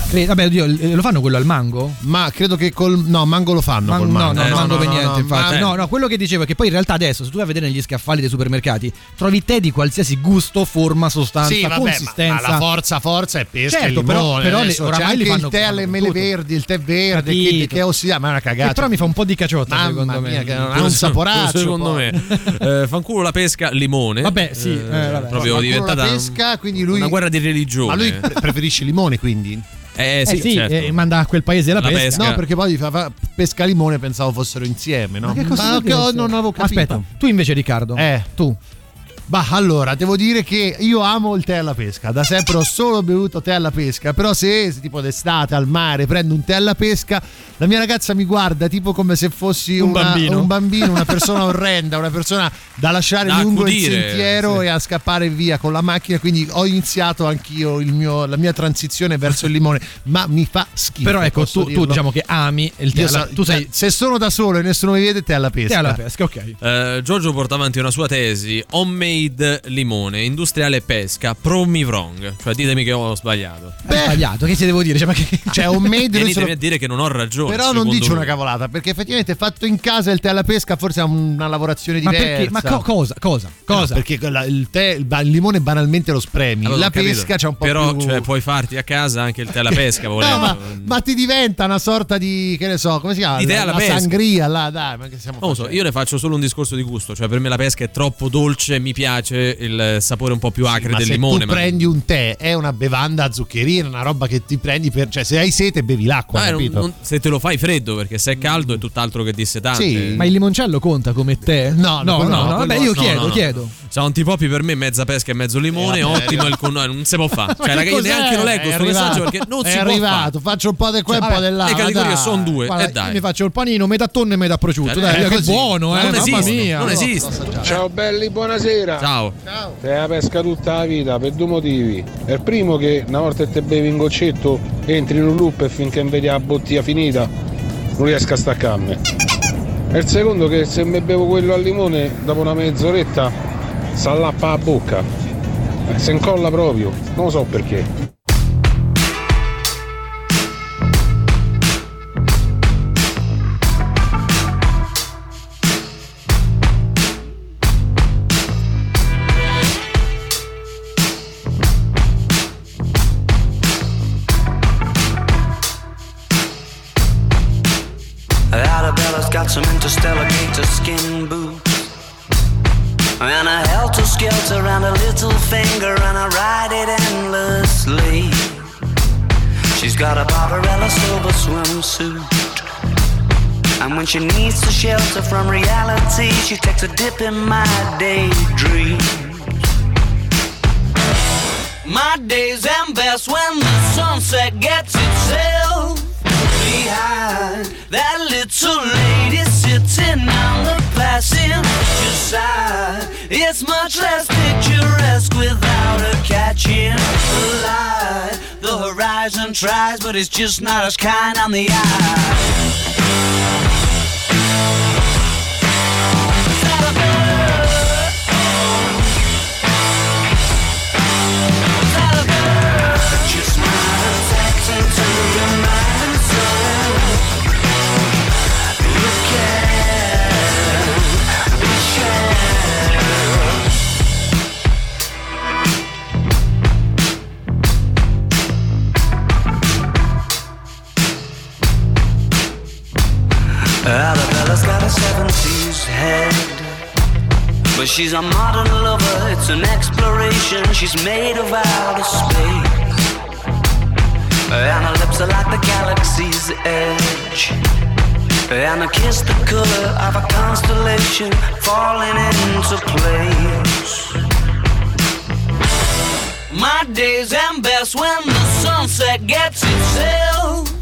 [SPEAKER 4] Cre- Vabbè, oddio, eh, lo fanno quello al mango?
[SPEAKER 5] Ma credo che col no, mango lo fanno
[SPEAKER 4] Man-
[SPEAKER 5] col
[SPEAKER 4] no,
[SPEAKER 5] mango.
[SPEAKER 4] no,
[SPEAKER 3] Eh,
[SPEAKER 4] mango
[SPEAKER 5] no,
[SPEAKER 4] per
[SPEAKER 5] no,
[SPEAKER 4] niente,
[SPEAKER 5] no,
[SPEAKER 4] infatti.
[SPEAKER 5] ma-
[SPEAKER 4] No, no, quello che dicevo è che poi in realtà adesso, se tu vai a vedere negli scaffali dei supermercati, trovi tè di qualsiasi gusto, forma, sostanza,
[SPEAKER 5] Sì, vabbè, ma,
[SPEAKER 4] consistenza.
[SPEAKER 5] ma la forza forza è pesca
[SPEAKER 4] Certo,
[SPEAKER 5] e
[SPEAKER 4] però-
[SPEAKER 5] limone.
[SPEAKER 4] però le-
[SPEAKER 5] Adesso c'è
[SPEAKER 4] oramai li
[SPEAKER 5] anche
[SPEAKER 4] fanno
[SPEAKER 5] il tè alle mele
[SPEAKER 4] tutto.
[SPEAKER 5] verdi, il tè verde che, che ossida, ma è una cagata.
[SPEAKER 4] Che però mi fa un po' di caciotta,
[SPEAKER 5] Mamma
[SPEAKER 4] secondo me.
[SPEAKER 5] mia, che non ha un saporaccio.
[SPEAKER 3] Secondo
[SPEAKER 5] poi.
[SPEAKER 3] me. Eh, fanculo la pesca, limone.
[SPEAKER 4] Vabbè, sì, eh, vabbè.
[SPEAKER 3] proprio diventata
[SPEAKER 5] la pesca, quindi lui
[SPEAKER 3] una guerra di religione.
[SPEAKER 5] Ma lui pre- preferisce il limone quindi?
[SPEAKER 3] Eh
[SPEAKER 4] Eh
[SPEAKER 3] sì,
[SPEAKER 4] sì,
[SPEAKER 3] certo.
[SPEAKER 4] eh, manda a quel paese la,
[SPEAKER 3] La
[SPEAKER 4] pesca.
[SPEAKER 3] pesca.
[SPEAKER 5] No, perché poi fa, fa- pesca limone pensavo fossero insieme, no?
[SPEAKER 4] Ma che cosa
[SPEAKER 5] Ma che non avevo capito.
[SPEAKER 4] Aspetta, tu invece Riccardo.
[SPEAKER 5] Eh.
[SPEAKER 4] Tu.
[SPEAKER 5] Bah, allora, devo dire che io amo il tè alla pesca. Da sempre ho solo bevuto tè alla pesca. Però se, se tipo d'estate al mare prendo un tè alla pesca, la mia ragazza mi guarda tipo come se fossi
[SPEAKER 4] Un
[SPEAKER 5] una-
[SPEAKER 4] bambino.
[SPEAKER 5] un bambino, una persona orrenda, una persona da lasciare
[SPEAKER 3] Da
[SPEAKER 5] lungo il
[SPEAKER 3] accudire,
[SPEAKER 5] sentiero
[SPEAKER 3] sì.
[SPEAKER 5] e a scappare via con la macchina. Quindi ho iniziato anch'io il mio- la mia transizione verso il limone, ma mi fa schifo.
[SPEAKER 4] Però ecco, tu, tu diciamo che ami il tè. Alla-
[SPEAKER 5] so-
[SPEAKER 4] tu sei
[SPEAKER 5] se sono da solo e nessuno mi vede, tè alla pesca.
[SPEAKER 4] tè alla pesca, ok.
[SPEAKER 3] Eh, Giorgio porta avanti una sua tesi homemade limone, industriale pesca, prove me wrong. Cioè ditemi che ho sbagliato.
[SPEAKER 4] Hai sbagliato, che si devo dire? Cioè, ma che...
[SPEAKER 5] Cioè, homemade noi
[SPEAKER 3] Venitemi
[SPEAKER 5] solo-
[SPEAKER 3] a dire che non ho ragione.
[SPEAKER 5] Però non dice una cavolata, perché effettivamente fatto in casa il tè alla pesca forse ha una lavorazione
[SPEAKER 4] Ma
[SPEAKER 5] diversa.
[SPEAKER 4] perché? Ma co- cosa? Cosa?
[SPEAKER 5] No,
[SPEAKER 4] Cosa?
[SPEAKER 5] perché quella- il, tè, il, limone banalmente lo spremi.
[SPEAKER 3] Allora,
[SPEAKER 5] la
[SPEAKER 3] ho capito.
[SPEAKER 5] pesca c'è un po'
[SPEAKER 3] Però,
[SPEAKER 5] più.
[SPEAKER 3] cioè, puoi farti a casa anche il tè alla pesca,
[SPEAKER 5] No,
[SPEAKER 3] volendo.
[SPEAKER 5] ma, ma ti diventa una sorta di che ne so, come si chiama?
[SPEAKER 3] Di tè
[SPEAKER 5] La-
[SPEAKER 3] alla
[SPEAKER 5] la
[SPEAKER 3] pesca.
[SPEAKER 5] sangria là, dai, ma che stiamo
[SPEAKER 3] Non lo so, io ne faccio solo un discorso di gusto, cioè per me la pesca è troppo dolce, mi piace il sapore un po' più acre
[SPEAKER 5] ma
[SPEAKER 3] del
[SPEAKER 5] se
[SPEAKER 3] limone.
[SPEAKER 5] tu
[SPEAKER 3] ma-
[SPEAKER 5] prendi un tè, è una bevanda zuccherina, una roba che ti prendi per. cioè, se hai sete, bevi l'acqua,
[SPEAKER 3] Ah, non-
[SPEAKER 5] capito?
[SPEAKER 3] non- se te lo fai freddo, perché se è caldo è tutt'altro che dissetante.
[SPEAKER 5] Sì.
[SPEAKER 4] Ma il limoncello conta come tè?
[SPEAKER 5] No,
[SPEAKER 4] no, no,
[SPEAKER 5] no,
[SPEAKER 4] no, vabbè, io
[SPEAKER 3] no,
[SPEAKER 4] chiedo,
[SPEAKER 3] no, no.
[SPEAKER 4] chiedo.
[SPEAKER 3] Cioè, un tipopi per me mezza pesca e mezzo limone,
[SPEAKER 5] Eh,
[SPEAKER 3] ottimo il con... no, non si può fare. Cioè,
[SPEAKER 5] che
[SPEAKER 3] raga, io neanche lo leggo
[SPEAKER 5] È
[SPEAKER 3] questo messaggio perché non
[SPEAKER 5] è
[SPEAKER 3] si può
[SPEAKER 5] arrivato, faccio un po' di qua e un po' di là.
[SPEAKER 3] le categorie sono due, e dai.
[SPEAKER 4] mi faccio il panino, metà tonno e metà prosciutto.
[SPEAKER 3] Eh,
[SPEAKER 4] Dai,
[SPEAKER 3] è
[SPEAKER 4] che buono, eh, mamma mia.
[SPEAKER 3] non esiste.
[SPEAKER 11] Ciao belli, buonasera.
[SPEAKER 3] Ciao.
[SPEAKER 11] Te la pesca tutta la vita per due motivi. È il primo che una volta che te bevi in goccetto entri in un loop e finché non vedi la bottiglia finita non riesco a staccarmi. E il secondo che se mi bevo quello al limone dopo una mezz'oretta si allappa la bocca. Eh, si incolla proprio, non lo so perché.
[SPEAKER 12] Got a Barbarella silver swimsuit. And when she needs to shelter from reality, she takes a dip in my daydream. My days end best when the sunset gets itself behind that little lady sitting on the passenger side. It's much less picturesque without her catching the light. The horizon tries, but it's just not as kind on the eye. Arabella's got a 70s head
[SPEAKER 13] But she's a modern lover, it's an exploration. She's made of outer space. And her lips are like the galaxy's edge. And I kiss the color of a constellation falling into place. My days end best when the sunset gets itself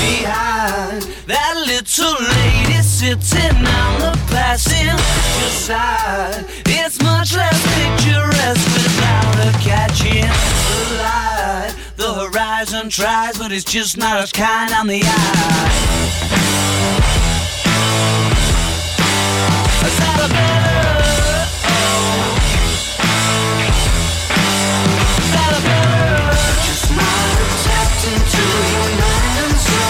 [SPEAKER 13] behind that little lady sitting on the passenger side. It's much less picturesque without her catching the light. The horizon tries, but it's just not as kind on the eye. Is that a bird? Is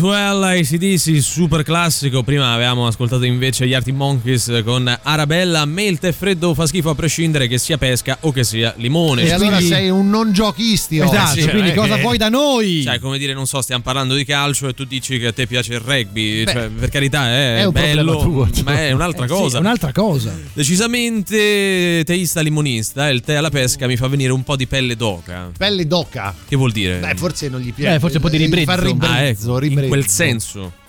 [SPEAKER 3] ACDC, super classico. Prima avevamo ascoltato invece gli Arctic Monkeys con Arabella. A me il tè freddo fa schifo a prescindere che sia pesca o che sia limone.
[SPEAKER 5] E allora
[SPEAKER 3] Quindi-
[SPEAKER 5] sei un non giochisti oggi.
[SPEAKER 4] Esatto,
[SPEAKER 3] sì,
[SPEAKER 4] quindi
[SPEAKER 3] eh,
[SPEAKER 4] cosa
[SPEAKER 3] che-
[SPEAKER 4] vuoi da noi?
[SPEAKER 3] Cioè, come dire, non so, stiamo parlando di calcio e tu dici che a te piace il rugby.
[SPEAKER 4] Beh,
[SPEAKER 3] cioè, per carità, è,
[SPEAKER 4] è un
[SPEAKER 3] bello,
[SPEAKER 4] tuo.
[SPEAKER 3] ma è un'altra
[SPEAKER 4] Eh, sì,
[SPEAKER 3] cosa.
[SPEAKER 4] è un'altra cosa.
[SPEAKER 3] Decisamente teista limonista. Il tè alla pesca mi fa venire un po' di pelle d'oca.
[SPEAKER 5] Pelle d'oca.
[SPEAKER 3] Che vuol dire?
[SPEAKER 5] Beh, forse non gli piace.
[SPEAKER 4] Eh, forse un po' di ribrezzo.
[SPEAKER 5] Fa ribrezzo,
[SPEAKER 3] Ah, ecco, in quel senso.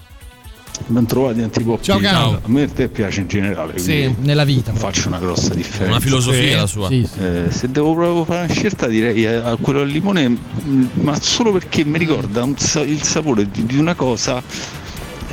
[SPEAKER 14] Ben trovati antipoppi.
[SPEAKER 5] Ciao, caro.
[SPEAKER 14] A me tè piace in generale.
[SPEAKER 4] Sì,
[SPEAKER 14] quindi
[SPEAKER 4] nella vita.
[SPEAKER 14] non faccio una grossa differenza.
[SPEAKER 3] Una filosofia la sua.
[SPEAKER 4] Sì, sì.
[SPEAKER 14] Eh, se devo proprio fare una scelta direi eh, a quello al limone, mh, ma solo perché mi ricorda un sa- il sapore di, di una cosa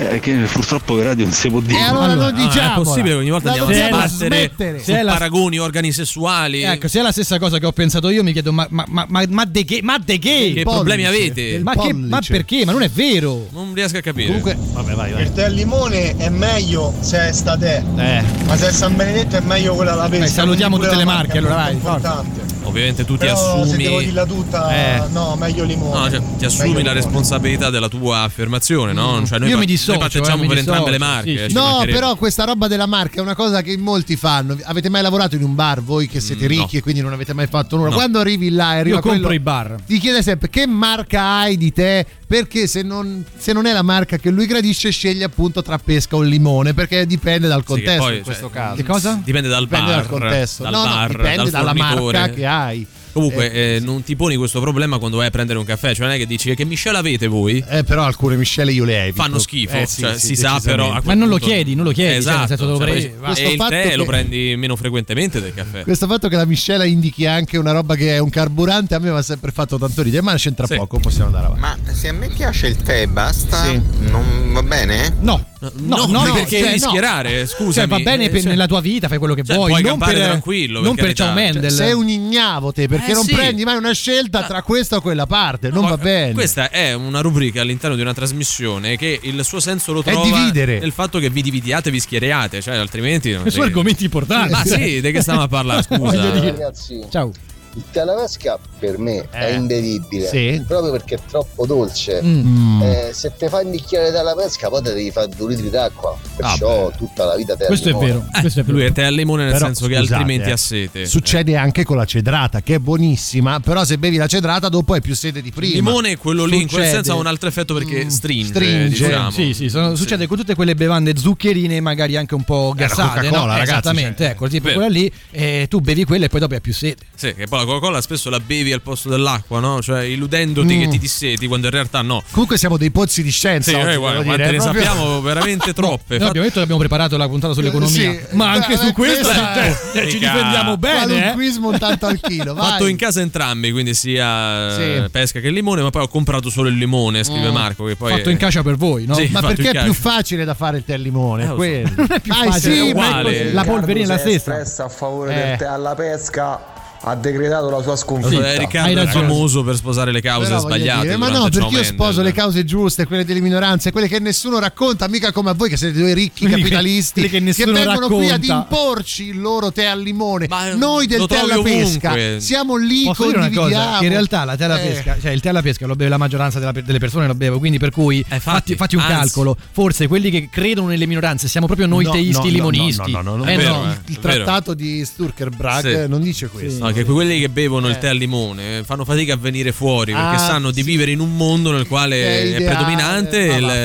[SPEAKER 14] eh, che purtroppo per radio non si può dire.
[SPEAKER 5] E allora non
[SPEAKER 3] Ah, è
[SPEAKER 5] diciamo.
[SPEAKER 3] possibile che ogni volta andiamo a su
[SPEAKER 4] Se è la-
[SPEAKER 3] paragoni, organi sessuali.
[SPEAKER 4] Ecco, se è la stessa cosa che ho pensato io, mi chiedo, ma, ma, ma, ma, ma de che? Ma de che?
[SPEAKER 3] che
[SPEAKER 5] pollice,
[SPEAKER 3] problemi avete?
[SPEAKER 4] Ma, che, ma perché? Ma non è vero.
[SPEAKER 3] Non riesco a capire.
[SPEAKER 5] Comunque, vabbè, vai, vai.
[SPEAKER 15] Il tè al limone è meglio se è statè,
[SPEAKER 5] Eh.
[SPEAKER 15] ma se è San Benedetto è meglio quella alla pesca.
[SPEAKER 4] Salutiamo tutte le
[SPEAKER 15] la
[SPEAKER 4] marche, allora, vai, forza.
[SPEAKER 3] Ovviamente tu ti
[SPEAKER 15] Però se
[SPEAKER 3] assumi.
[SPEAKER 15] devo dirla tutta,
[SPEAKER 3] Eh.
[SPEAKER 15] no, meglio limone.
[SPEAKER 3] No, cioè, ti assumi
[SPEAKER 15] Meglio
[SPEAKER 3] la
[SPEAKER 15] limone.
[SPEAKER 3] responsabilità della tua affermazione, no? Cioè, noi,
[SPEAKER 4] Io
[SPEAKER 3] pa-
[SPEAKER 4] mi dissocio,
[SPEAKER 3] noi patteggiamo
[SPEAKER 4] eh,
[SPEAKER 3] per entrambe le marche.
[SPEAKER 4] sì,
[SPEAKER 3] eh,
[SPEAKER 4] sì.
[SPEAKER 3] ci
[SPEAKER 5] No, però questa roba della marca è una cosa che molti fanno. Avete mai lavorato in un bar voi che siete
[SPEAKER 3] Mm,
[SPEAKER 5] ricchi
[SPEAKER 3] no.
[SPEAKER 5] e quindi non avete mai fatto nulla?
[SPEAKER 3] No.
[SPEAKER 5] Quando arrivi là e arriva
[SPEAKER 4] Io compro
[SPEAKER 5] quello-
[SPEAKER 4] i bar.
[SPEAKER 5] Ti chiede sempre che marca hai di te perché se non, se non è la marca che lui gradisce sceglie appunto tra pesca o limone perché dipende dal
[SPEAKER 3] Sì,
[SPEAKER 5] contesto
[SPEAKER 3] poi,
[SPEAKER 5] in questo
[SPEAKER 3] cioè,
[SPEAKER 5] caso.
[SPEAKER 4] Che cosa?
[SPEAKER 3] Dipende dal
[SPEAKER 5] Dipende
[SPEAKER 3] bar.
[SPEAKER 5] dal contesto.
[SPEAKER 3] Dal
[SPEAKER 5] no, no,
[SPEAKER 3] bar,
[SPEAKER 5] dipende
[SPEAKER 3] dal
[SPEAKER 5] dalla
[SPEAKER 3] fornitore.
[SPEAKER 5] marca che hai.
[SPEAKER 3] Comunque, eh, non ti poni questo problema quando vai a prendere un caffè. Cioè, non è che dici che miscela avete voi?
[SPEAKER 5] Eh, però alcune miscele io le evito.
[SPEAKER 3] Fanno schifo.
[SPEAKER 5] Eh, sì,
[SPEAKER 3] cioè,
[SPEAKER 5] sì,
[SPEAKER 3] si sa, però.
[SPEAKER 4] Ma non lo chiedi, non lo chiedi, cioè,
[SPEAKER 3] Esatto. cioè,
[SPEAKER 4] prendi,
[SPEAKER 3] poi-
[SPEAKER 4] va.
[SPEAKER 3] e il
[SPEAKER 5] Questo
[SPEAKER 3] tè
[SPEAKER 5] fatto
[SPEAKER 3] lo
[SPEAKER 5] che-
[SPEAKER 3] prendi meno frequentemente del caffè.
[SPEAKER 5] Questo fatto che la miscela indichi anche una roba che è un carburante a me mi ha sempre fatto tanto ridere, ma c'entra
[SPEAKER 3] Sì.
[SPEAKER 5] poco, possiamo andare avanti.
[SPEAKER 16] Ma se a me piace il tè basta,
[SPEAKER 5] Sì.
[SPEAKER 16] non va bene?
[SPEAKER 4] No. No, no, no,
[SPEAKER 3] perché
[SPEAKER 4] cioè,
[SPEAKER 3] schierare, scusami.
[SPEAKER 4] Cioè, va bene per-
[SPEAKER 3] Cioè,
[SPEAKER 4] nella tua vita, fai quello che
[SPEAKER 3] cioè,
[SPEAKER 4] vuoi.
[SPEAKER 3] puoi
[SPEAKER 4] non per,
[SPEAKER 3] tranquillo,
[SPEAKER 4] Non
[SPEAKER 3] per
[SPEAKER 4] Ciao. Mendel.
[SPEAKER 5] Sei un ignavo te perché
[SPEAKER 3] Eh,
[SPEAKER 5] non
[SPEAKER 3] sì.
[SPEAKER 5] prendi mai una scelta tra questa o quella parte, non
[SPEAKER 3] No,
[SPEAKER 5] va bene.
[SPEAKER 3] Questa è una rubrica all'interno di una trasmissione che il suo senso lo
[SPEAKER 5] È
[SPEAKER 3] trova
[SPEAKER 5] dividere.
[SPEAKER 3] nel fatto che vi dividiate, vi schieriate, cioè altrimenti non
[SPEAKER 4] sono argomenti importanti.
[SPEAKER 3] Ma sì, di che stiamo a parlare, scusa?
[SPEAKER 17] Ragazzi,
[SPEAKER 4] Ciao.
[SPEAKER 17] Il tè alla pesca per me è
[SPEAKER 5] Eh.
[SPEAKER 17] imbevibile
[SPEAKER 5] Sì.
[SPEAKER 17] proprio perché è troppo dolce.
[SPEAKER 4] Mm.
[SPEAKER 17] Eh, se te fai un bicchiere della pesca, poi te devi fare due litri d'acqua. Perciò tutta la vita te
[SPEAKER 4] Questo è vero. Questo è vero.
[SPEAKER 3] Lui è tè al limone nel
[SPEAKER 5] Però,
[SPEAKER 3] senso che
[SPEAKER 5] scusate,
[SPEAKER 3] altrimenti
[SPEAKER 5] eh,
[SPEAKER 3] ha sete.
[SPEAKER 5] Succede anche con la cedrata, che è buonissima, però se bevi la cedrata dopo hai più sede di
[SPEAKER 3] Il
[SPEAKER 5] prima.
[SPEAKER 3] limone, quello lì, in quel
[SPEAKER 5] Succede.
[SPEAKER 3] senso ha un altro effetto perché
[SPEAKER 5] Mm,
[SPEAKER 3] stringe,
[SPEAKER 5] stringe.
[SPEAKER 3] diciamo.
[SPEAKER 4] Sì, sì, sono- succede con tutte quelle bevande zuccherine, magari anche un po'
[SPEAKER 5] Eh,
[SPEAKER 4] gassate. No?
[SPEAKER 5] ragazzi,
[SPEAKER 4] Esattamente,
[SPEAKER 5] cioè,
[SPEAKER 4] ecco, tipo quella lì, eh, tu bevi quella e poi dopo hai più sete.
[SPEAKER 3] Sì, che poi la Coca-Cola spesso la bevi al posto dell'acqua, no? Cioè illudendoti
[SPEAKER 5] Mm.
[SPEAKER 3] che ti disseti quando in realtà no.
[SPEAKER 5] Comunque siamo dei pozzi di scienza.
[SPEAKER 3] Sì,
[SPEAKER 5] oggi,
[SPEAKER 3] eh, guarda,
[SPEAKER 5] dire,
[SPEAKER 3] ne
[SPEAKER 5] proprio-
[SPEAKER 3] sappiamo veramente troppe.
[SPEAKER 4] Noi abbiamo detto che abbiamo preparato la puntata sull'economia,
[SPEAKER 5] Sì.
[SPEAKER 4] ma anche
[SPEAKER 5] Beh,
[SPEAKER 4] su questo
[SPEAKER 5] questa-
[SPEAKER 4] eh, ci difendiamo bene.
[SPEAKER 5] un
[SPEAKER 4] eh.
[SPEAKER 5] quiz montato al chilo. vai.
[SPEAKER 3] Fatto in casa entrambi, quindi sia
[SPEAKER 5] Sì.
[SPEAKER 3] eh, pesca che limone, ma poi ho comprato solo il limone, scrive
[SPEAKER 5] Mm.
[SPEAKER 3] Marco. Che poi
[SPEAKER 4] Fatto in cascia per voi, no?
[SPEAKER 3] Sì,
[SPEAKER 5] Ma perché è più facile da fare il tè al limone?
[SPEAKER 3] Eh, lo so.
[SPEAKER 5] quello.
[SPEAKER 4] Non è più
[SPEAKER 5] Ah,
[SPEAKER 4] facile,
[SPEAKER 5] sì,
[SPEAKER 3] è
[SPEAKER 5] ma
[SPEAKER 3] uguale.
[SPEAKER 4] La polverina è la stessa.
[SPEAKER 18] a favore
[SPEAKER 5] Eh.
[SPEAKER 18] del tè alla pesca ha decretato la sua sconfitta.
[SPEAKER 3] Riccardo
[SPEAKER 4] hai
[SPEAKER 3] è
[SPEAKER 4] ragione.
[SPEAKER 3] famoso per sposare le cause
[SPEAKER 5] Però
[SPEAKER 3] sbagliate.
[SPEAKER 5] dire, ma no, perché io
[SPEAKER 3] Mendel.
[SPEAKER 5] sposo le cause giuste, quelle delle minoranze, quelle che nessuno racconta, mica come a voi che siete due ricchi
[SPEAKER 4] Quelle che-
[SPEAKER 5] capitalisti
[SPEAKER 4] che nessuno
[SPEAKER 5] vengono qui ad
[SPEAKER 4] racconta.
[SPEAKER 5] imporci il loro tè al limone.
[SPEAKER 3] Ma
[SPEAKER 5] Noi del tè alla pesca siamo lì,
[SPEAKER 4] Posso dire una
[SPEAKER 5] condividiamo.
[SPEAKER 4] cosa? Che in realtà la tè alla
[SPEAKER 5] Eh.
[SPEAKER 4] pesca, cioè il tè alla pesca lo beve la maggioranza della- delle persone lo beve, quindi per cui
[SPEAKER 3] Eh,
[SPEAKER 4] fatti, fatti un
[SPEAKER 3] anzi.
[SPEAKER 4] calcolo. Forse quelli che credono nelle minoranze siamo proprio noi
[SPEAKER 5] No,
[SPEAKER 4] teisti
[SPEAKER 5] no, no,
[SPEAKER 4] limonisti.
[SPEAKER 5] No, no, no,
[SPEAKER 4] Eh,
[SPEAKER 3] vero,
[SPEAKER 4] no.
[SPEAKER 3] eh.
[SPEAKER 5] Il trattato di Sturkerbrag non dice questo.
[SPEAKER 3] Che quelli che bevono il
[SPEAKER 5] Eh.
[SPEAKER 3] tè al limone fanno fatica a venire fuori perché
[SPEAKER 5] Ah,
[SPEAKER 3] sanno di vivere in un mondo nel quale
[SPEAKER 5] È
[SPEAKER 3] è, predominante
[SPEAKER 5] Ma
[SPEAKER 3] il
[SPEAKER 5] vaffa-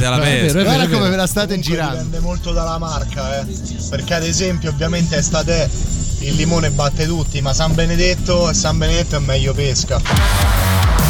[SPEAKER 3] tè alla pesca.
[SPEAKER 5] Guarda come ve la state
[SPEAKER 15] Comunque
[SPEAKER 5] girando.
[SPEAKER 15] Dipende molto dalla marca, eh. Perché ad esempio ovviamente è statè il limone batte tutti, ma San Benedetto e San Benedetto è meglio pesca.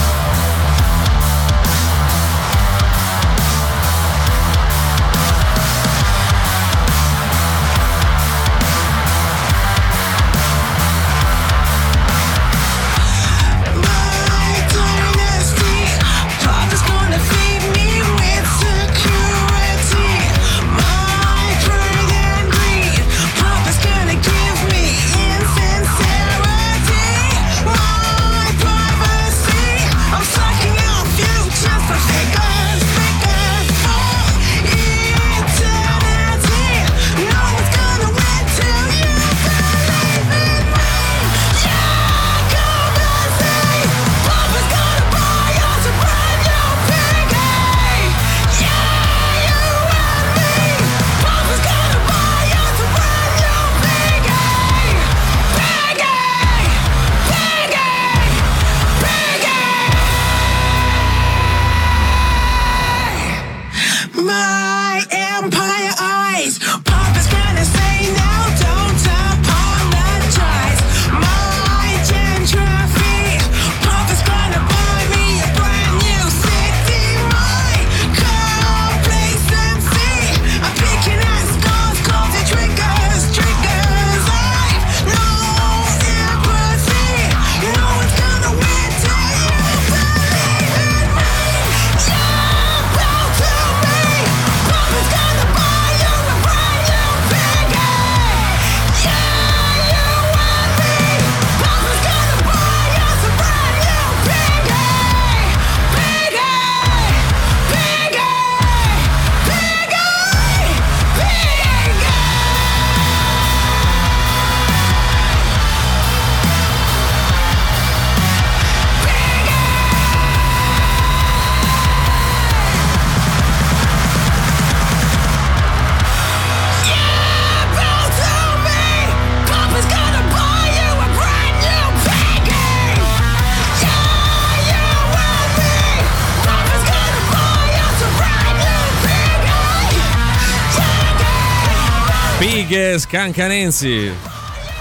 [SPEAKER 3] Big Scancanensi.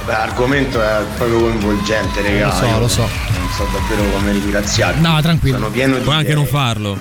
[SPEAKER 19] Beh, l'argomento è proprio coinvolgente, raga.
[SPEAKER 4] Lo so, lo so.
[SPEAKER 19] Non so davvero come ringraziarvi.
[SPEAKER 4] No, tranquillo.
[SPEAKER 19] Sono pieno di
[SPEAKER 3] Puoi anche
[SPEAKER 19] idee.
[SPEAKER 3] non farlo.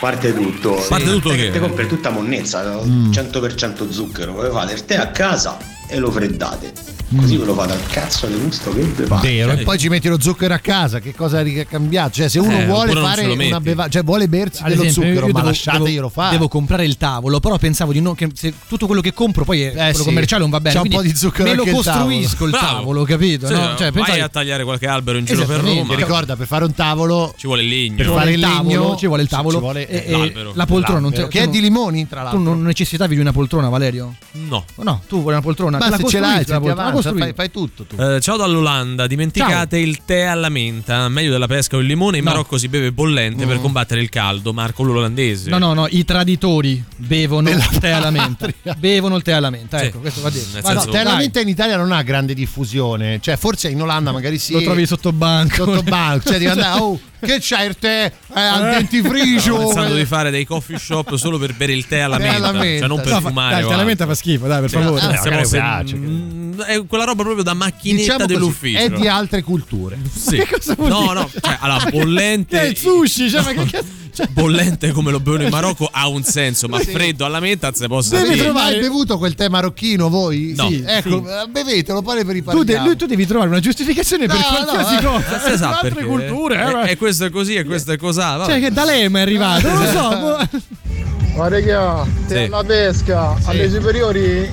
[SPEAKER 19] Parte tutto,
[SPEAKER 3] Parte tutto che?
[SPEAKER 19] te compri tutta monnezza,
[SPEAKER 4] Mm.
[SPEAKER 19] 100% zucchero, voi fate il tè a casa e lo freddate. Così ve lo fate al cazzo di gusto che pare.
[SPEAKER 5] Vero,
[SPEAKER 19] Cioè,
[SPEAKER 5] e poi ci metti lo zucchero a casa, che cosa è cambiato? Cioè, se uno
[SPEAKER 4] Eh,
[SPEAKER 5] vuole
[SPEAKER 4] non
[SPEAKER 5] fare una bevanda, cioè vuole bersi
[SPEAKER 4] Ad
[SPEAKER 5] dello
[SPEAKER 4] esempio,
[SPEAKER 5] zucchero, ma
[SPEAKER 4] devo-
[SPEAKER 5] lasciateglielo fare.
[SPEAKER 4] Devo comprare il tavolo, però pensavo di no, che se tutto quello che compro poi è quello
[SPEAKER 5] Eh sì,
[SPEAKER 4] commerciale non va bene.
[SPEAKER 5] c'ha un po' di zucchero
[SPEAKER 4] Me lo
[SPEAKER 5] anche il tavolo.
[SPEAKER 4] costruisco il tavolo, capito?
[SPEAKER 3] Sì,
[SPEAKER 4] no? Cioè,
[SPEAKER 3] vai a tagliare qualche albero in giro per. Roma.
[SPEAKER 5] Ti ricorda, per fare un tavolo
[SPEAKER 3] Ci vuole il legno.
[SPEAKER 5] Per
[SPEAKER 4] ci
[SPEAKER 5] fare
[SPEAKER 4] vuole
[SPEAKER 5] il legno
[SPEAKER 4] tavolo, ci vuole il tavolo
[SPEAKER 5] ci vuole,
[SPEAKER 4] e,
[SPEAKER 5] eh,
[SPEAKER 4] e
[SPEAKER 3] l'albero.
[SPEAKER 4] la poltrona non
[SPEAKER 5] che è
[SPEAKER 4] tu
[SPEAKER 5] di
[SPEAKER 4] non-
[SPEAKER 5] limoni, tra
[SPEAKER 4] Tu
[SPEAKER 5] l'altro.
[SPEAKER 4] non necessitavi di una poltrona, Valerio?
[SPEAKER 3] No.
[SPEAKER 4] No, tu vuoi una poltrona?
[SPEAKER 5] Ma se ce l'hai,
[SPEAKER 4] la poltrona, costruisci.
[SPEAKER 5] fai, fai tutto tu.
[SPEAKER 3] Eh, ciao dall'Olanda, dimenticate il tè alla menta, meglio della pesca o il limone, in
[SPEAKER 4] No.
[SPEAKER 3] Marocco si beve bollente per combattere il caldo, Marco l'olandese.
[SPEAKER 4] No, no, no, i traditori bevono il tè alla menta. Bevono il tè alla menta,
[SPEAKER 3] Sì.
[SPEAKER 4] ecco, questo va detto. Vai,
[SPEAKER 3] senso-
[SPEAKER 4] no,
[SPEAKER 5] Tè alla menta in Italia non ha grande diffusione, cioè forse in Olanda magari sì.
[SPEAKER 4] Lo trovi sotto banco.
[SPEAKER 5] sotto banco, cioè devi andare, oh, che c'hai il tè eh, al dentifricio?
[SPEAKER 3] Stavo pensando di fare dei coffee shop solo per bere il tè alla menta,
[SPEAKER 5] alla menta.
[SPEAKER 3] cioè non per
[SPEAKER 4] No,
[SPEAKER 3] fumare.
[SPEAKER 4] dai, il
[SPEAKER 3] o
[SPEAKER 4] tè alla menta fa schifo, dai, per
[SPEAKER 3] Sì,
[SPEAKER 4] favore.
[SPEAKER 3] eh,
[SPEAKER 5] magari
[SPEAKER 3] siamo se-
[SPEAKER 5] piace,
[SPEAKER 3] mm, è quella roba proprio da macchinetta
[SPEAKER 5] Diciamo così,
[SPEAKER 3] dell'ufficio.
[SPEAKER 5] è di altre culture.
[SPEAKER 3] Sì.
[SPEAKER 4] Che cosa vuol
[SPEAKER 3] no,
[SPEAKER 4] dire?
[SPEAKER 3] no, cioè, allora,
[SPEAKER 4] Che
[SPEAKER 3] bollente.
[SPEAKER 4] è il sushi, cioè, ma che cazzo? Cioè,
[SPEAKER 3] bollente come lo bevono in Marocco ha un senso, ma freddo alla menta non si posso
[SPEAKER 5] Devi
[SPEAKER 3] dire.
[SPEAKER 5] trovare... Mai bevuto quel tè marocchino voi?
[SPEAKER 3] No.
[SPEAKER 5] Sì, ecco,
[SPEAKER 4] sì.
[SPEAKER 5] eh, bevetelo, poi per i
[SPEAKER 4] tu, de- lui- tu devi trovare una giustificazione per
[SPEAKER 5] No,
[SPEAKER 4] qualsiasi
[SPEAKER 5] no, eh.
[SPEAKER 4] cosa.
[SPEAKER 3] Eh, esatto,
[SPEAKER 4] altre
[SPEAKER 3] perché-
[SPEAKER 4] culture, eh,
[SPEAKER 3] e, e questo è così e questo è cos'ha. vabbè.
[SPEAKER 4] Cioè, che da lei mi è arrivato, non lo so. boh.
[SPEAKER 11] Ma raga, te
[SPEAKER 3] Sì.
[SPEAKER 11] alla pesca, alle superiori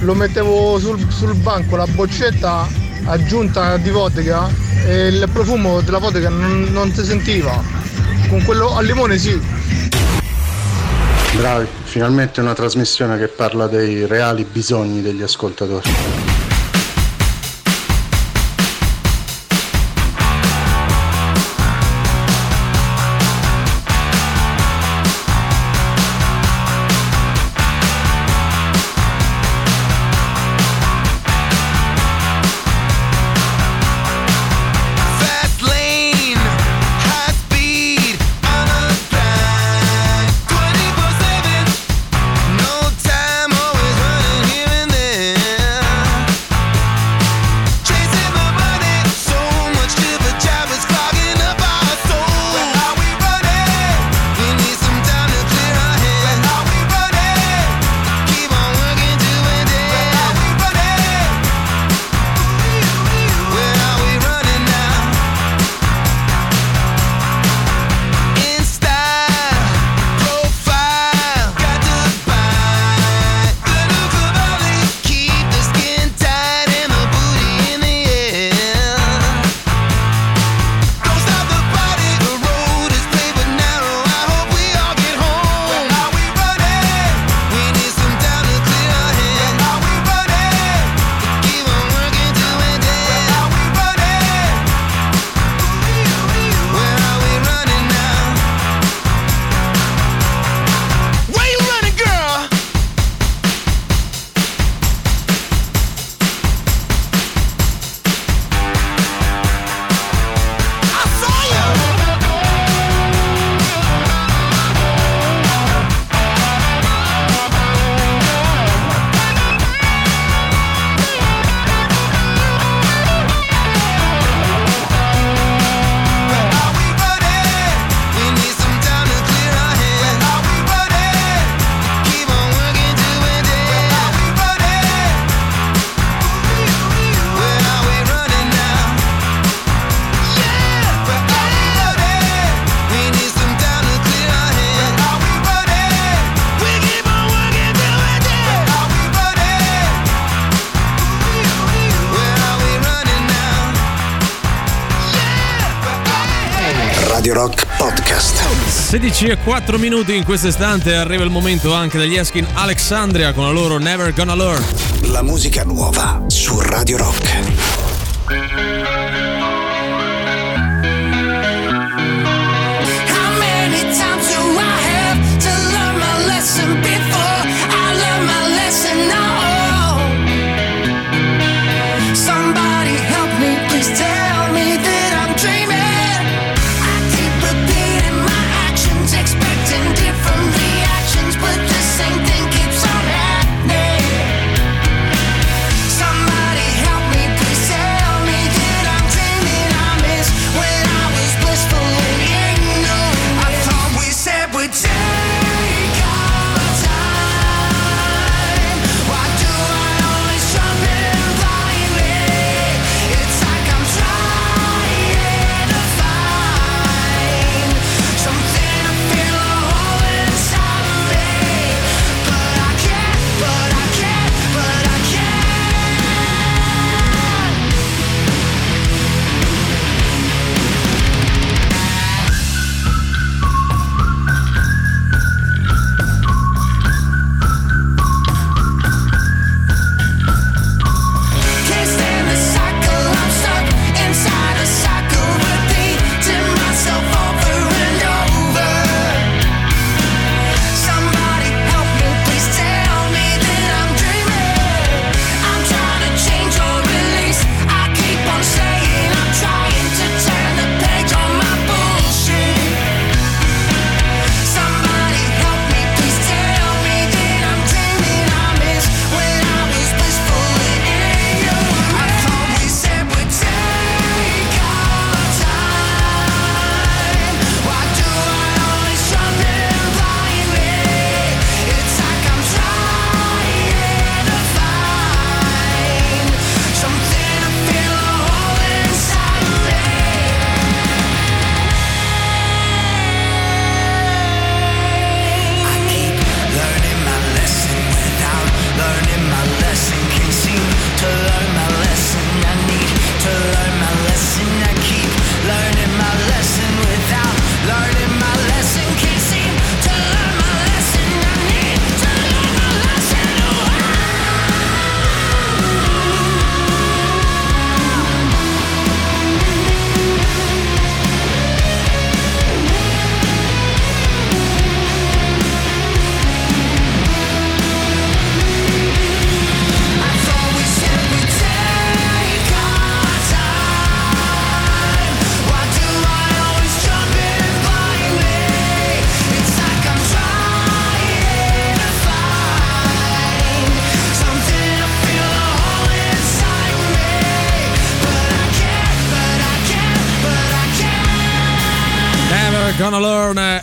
[SPEAKER 11] lo mettevo sul, sul banco, la boccetta aggiunta di vodka e il profumo della vodka non, non si sentiva. Con quello al limone sì.
[SPEAKER 20] Bravi, finalmente una trasmissione che parla dei reali bisogni degli ascoltatori.
[SPEAKER 3] 16 e 4 minuti in questo istante arriva il momento anche degli Eskin Alexandria con la loro Never Gonna Learn.
[SPEAKER 1] La musica nuova su Radio Rock.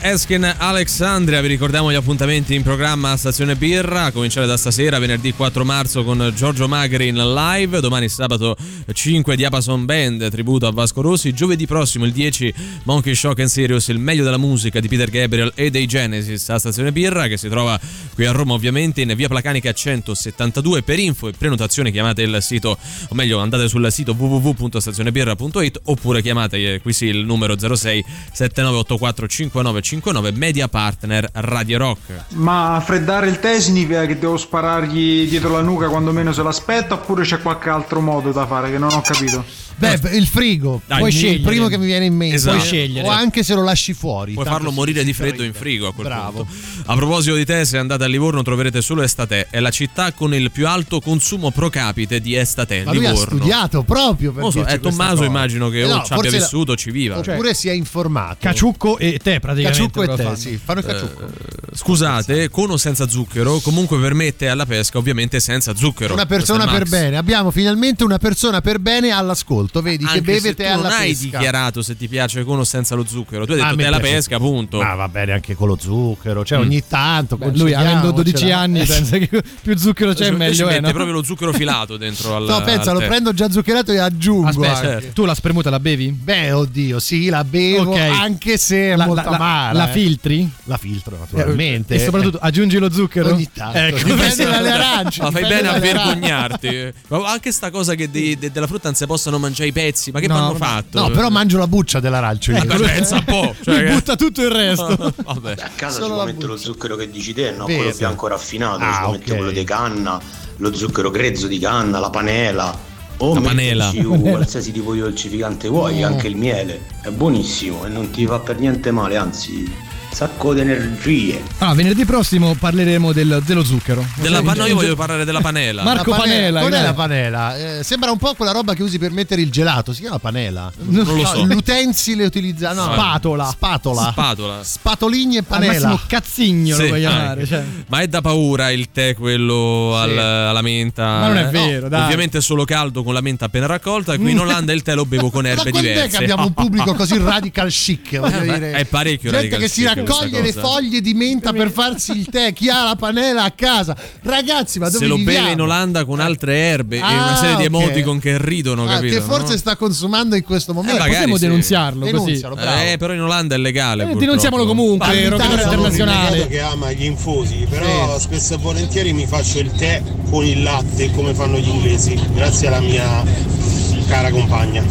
[SPEAKER 3] Eskin Alexandria. Vi ricordiamo gli appuntamenti in programma a Stazione Birra, a cominciare da stasera, venerdì 4 marzo con Giorgio Magri in live, domani sabato 5 Diapason Band, tributo a Vasco Rossi, giovedì prossimo il 10 Monkey Shock and Serious, il meglio della musica di Peter Gabriel e dei Genesis a Stazione Birra, che si trova qui a Roma ovviamente in via Placanica 172. Per info e prenotazione chiamate il sito, o meglio andate sul sito www.stazionebirra.it oppure chiamate eh, qui sì il numero 06 7984 5959 Media Partner Radio Rock.
[SPEAKER 21] Ma freddare il tè significa che devo sparargli dietro la nuca quando meno se l'aspetta oppure c'è qualche altro modo da fare che non ho capito?
[SPEAKER 5] Beh, il frigo.
[SPEAKER 3] Dai,
[SPEAKER 5] Puoi
[SPEAKER 3] il
[SPEAKER 5] scegliere. Il primo che mi viene in mente.
[SPEAKER 3] Esatto.
[SPEAKER 5] Puoi scegliere. O anche se lo lasci fuori.
[SPEAKER 3] Puoi farlo morire di freddo in frigo a quel
[SPEAKER 5] Bravo.
[SPEAKER 3] punto. A proposito di tè, se andate a Livorno troverete solo Estate. È la città con il più alto consumo pro capite di Estate.
[SPEAKER 5] Ma lui ha
[SPEAKER 3] Livorno.
[SPEAKER 5] studiato proprio per
[SPEAKER 3] so,
[SPEAKER 5] questa
[SPEAKER 3] Tommaso
[SPEAKER 5] cosa.
[SPEAKER 3] immagino che
[SPEAKER 5] Eh
[SPEAKER 3] o
[SPEAKER 5] no,
[SPEAKER 3] ci abbia
[SPEAKER 5] la-
[SPEAKER 3] vissuto o ci viva.
[SPEAKER 5] Oppure si è informato.
[SPEAKER 4] Caciucco e te praticamente.
[SPEAKER 5] Caciucco e te,
[SPEAKER 4] fanno.
[SPEAKER 5] sì, fanno il caciucco.
[SPEAKER 3] Eh, Scusate, con o senza zucchero, comunque permette alla pesca ovviamente senza zucchero.
[SPEAKER 5] Una persona per bene. Abbiamo finalmente una persona per bene all'ascolto. Vedi che
[SPEAKER 3] Anche
[SPEAKER 5] beve
[SPEAKER 3] se
[SPEAKER 5] te
[SPEAKER 3] tu
[SPEAKER 5] alla
[SPEAKER 3] non hai
[SPEAKER 5] pesca.
[SPEAKER 3] dichiarato se ti piace con o senza lo zucchero. Tu hai detto
[SPEAKER 5] me
[SPEAKER 3] te alla pesca, punto.
[SPEAKER 5] Ma va bene anche con lo zucchero. Cioè,
[SPEAKER 3] Mm.
[SPEAKER 5] ogni tanto.
[SPEAKER 4] Beh, lui avendo 12
[SPEAKER 5] concediamocela.
[SPEAKER 4] anni pensa che più zucchero c'è meglio è.
[SPEAKER 3] mette
[SPEAKER 4] no?
[SPEAKER 3] proprio lo zucchero filato dentro al
[SPEAKER 5] No, pensa,
[SPEAKER 3] al
[SPEAKER 5] lo prendo già zuccherato e aggiungo.
[SPEAKER 4] Aspetta,
[SPEAKER 3] certo.
[SPEAKER 4] tu la spremuta la bevi?
[SPEAKER 5] Beh, oddio, sì, la bevo, anche se è
[SPEAKER 4] La-
[SPEAKER 5] molto
[SPEAKER 4] la- la-
[SPEAKER 5] amara.
[SPEAKER 4] la
[SPEAKER 5] eh.
[SPEAKER 4] filtri?
[SPEAKER 5] La filtro, naturalmente.
[SPEAKER 4] E soprattutto aggiungi lo zucchero?
[SPEAKER 5] Ogni tanto.
[SPEAKER 4] Ecco,
[SPEAKER 5] Dipende dalle arance.
[SPEAKER 3] Ma fai bene a vergognarti. Ma anche sta cosa che de- de- della frutta non si possano mangiare i pezzi. Ma che
[SPEAKER 4] No,
[SPEAKER 3] hanno
[SPEAKER 4] no.
[SPEAKER 3] fatto?
[SPEAKER 5] No, però mangio la buccia dell'arancio.
[SPEAKER 3] Eh, beh, pensa un po'. Cioè, che-
[SPEAKER 4] butta tutto il resto.
[SPEAKER 3] Vabbè.
[SPEAKER 19] A casa
[SPEAKER 5] Solo
[SPEAKER 19] ci mettere lo zucchero che dici te, no?
[SPEAKER 5] Vero.
[SPEAKER 19] Quello bianco raffinato,
[SPEAKER 5] Ah,
[SPEAKER 19] ci può
[SPEAKER 5] ok.
[SPEAKER 19] mettere quello di canna, lo zucchero grezzo di canna, la panela. O
[SPEAKER 3] La panela.
[SPEAKER 19] un qualsiasi tipo di dolcificante vuoi, anche il miele. È buonissimo e non ti fa per niente male, anzi, sacco di energie.
[SPEAKER 4] Ah, venerdì prossimo parleremo del- dello zucchero.
[SPEAKER 3] Della no, io voglio parlare della panela.
[SPEAKER 4] Marco
[SPEAKER 5] La
[SPEAKER 4] Panela,
[SPEAKER 5] Qual è la panela? Eh, sembra un po' quella roba che usi per mettere il gelato. Si chiama panela?
[SPEAKER 3] Non lo so.
[SPEAKER 5] L'utensile utilizzato. No,
[SPEAKER 4] Spatola.
[SPEAKER 5] Spatola.
[SPEAKER 3] Spatola.
[SPEAKER 5] Spatoligni e
[SPEAKER 4] Al
[SPEAKER 5] panela.
[SPEAKER 4] massimo cazzigno
[SPEAKER 3] Sì,
[SPEAKER 4] lo puoi chiamare. Cioè.
[SPEAKER 3] Ma è da paura il tè quello al- alla menta.
[SPEAKER 4] Ma non è
[SPEAKER 3] Eh,
[SPEAKER 4] vero, dai.
[SPEAKER 3] Ovviamente è solo caldo con la menta appena raccolta. Qui in Olanda il tè lo bevo con
[SPEAKER 5] Ma
[SPEAKER 3] erbe
[SPEAKER 5] quando è
[SPEAKER 3] diverse.
[SPEAKER 5] che abbiamo un pubblico così radical chic? Voglio
[SPEAKER 3] Eh,
[SPEAKER 5] dire.
[SPEAKER 3] è parecchio
[SPEAKER 5] Gente
[SPEAKER 3] radical
[SPEAKER 5] che si
[SPEAKER 3] chic
[SPEAKER 5] raccoglie le
[SPEAKER 3] cosa.
[SPEAKER 5] foglie di menta per farsi il tè. Chi ha la panela a casa? Ragazzi, ma dove
[SPEAKER 3] Se lo
[SPEAKER 5] viviamo?
[SPEAKER 3] beve in Olanda con altre erbe e
[SPEAKER 5] Ah,
[SPEAKER 3] una serie di emoticon che ridono,
[SPEAKER 5] Ah,
[SPEAKER 3] capito?
[SPEAKER 5] che forse
[SPEAKER 3] no?
[SPEAKER 5] sta consumando in questo momento.
[SPEAKER 3] Eh, magari
[SPEAKER 4] Possiamo
[SPEAKER 3] sì.
[SPEAKER 4] denunziarlo così.
[SPEAKER 5] Denunzialo.
[SPEAKER 3] Eh, però in Olanda è legale.
[SPEAKER 4] Eh, denunziamolo comunque,
[SPEAKER 5] tanto,
[SPEAKER 4] internazionale.
[SPEAKER 15] che ama gli infusi, però spesso e volentieri mi faccio il tè con il latte come fanno gli inglesi, grazie alla mia cara compagna.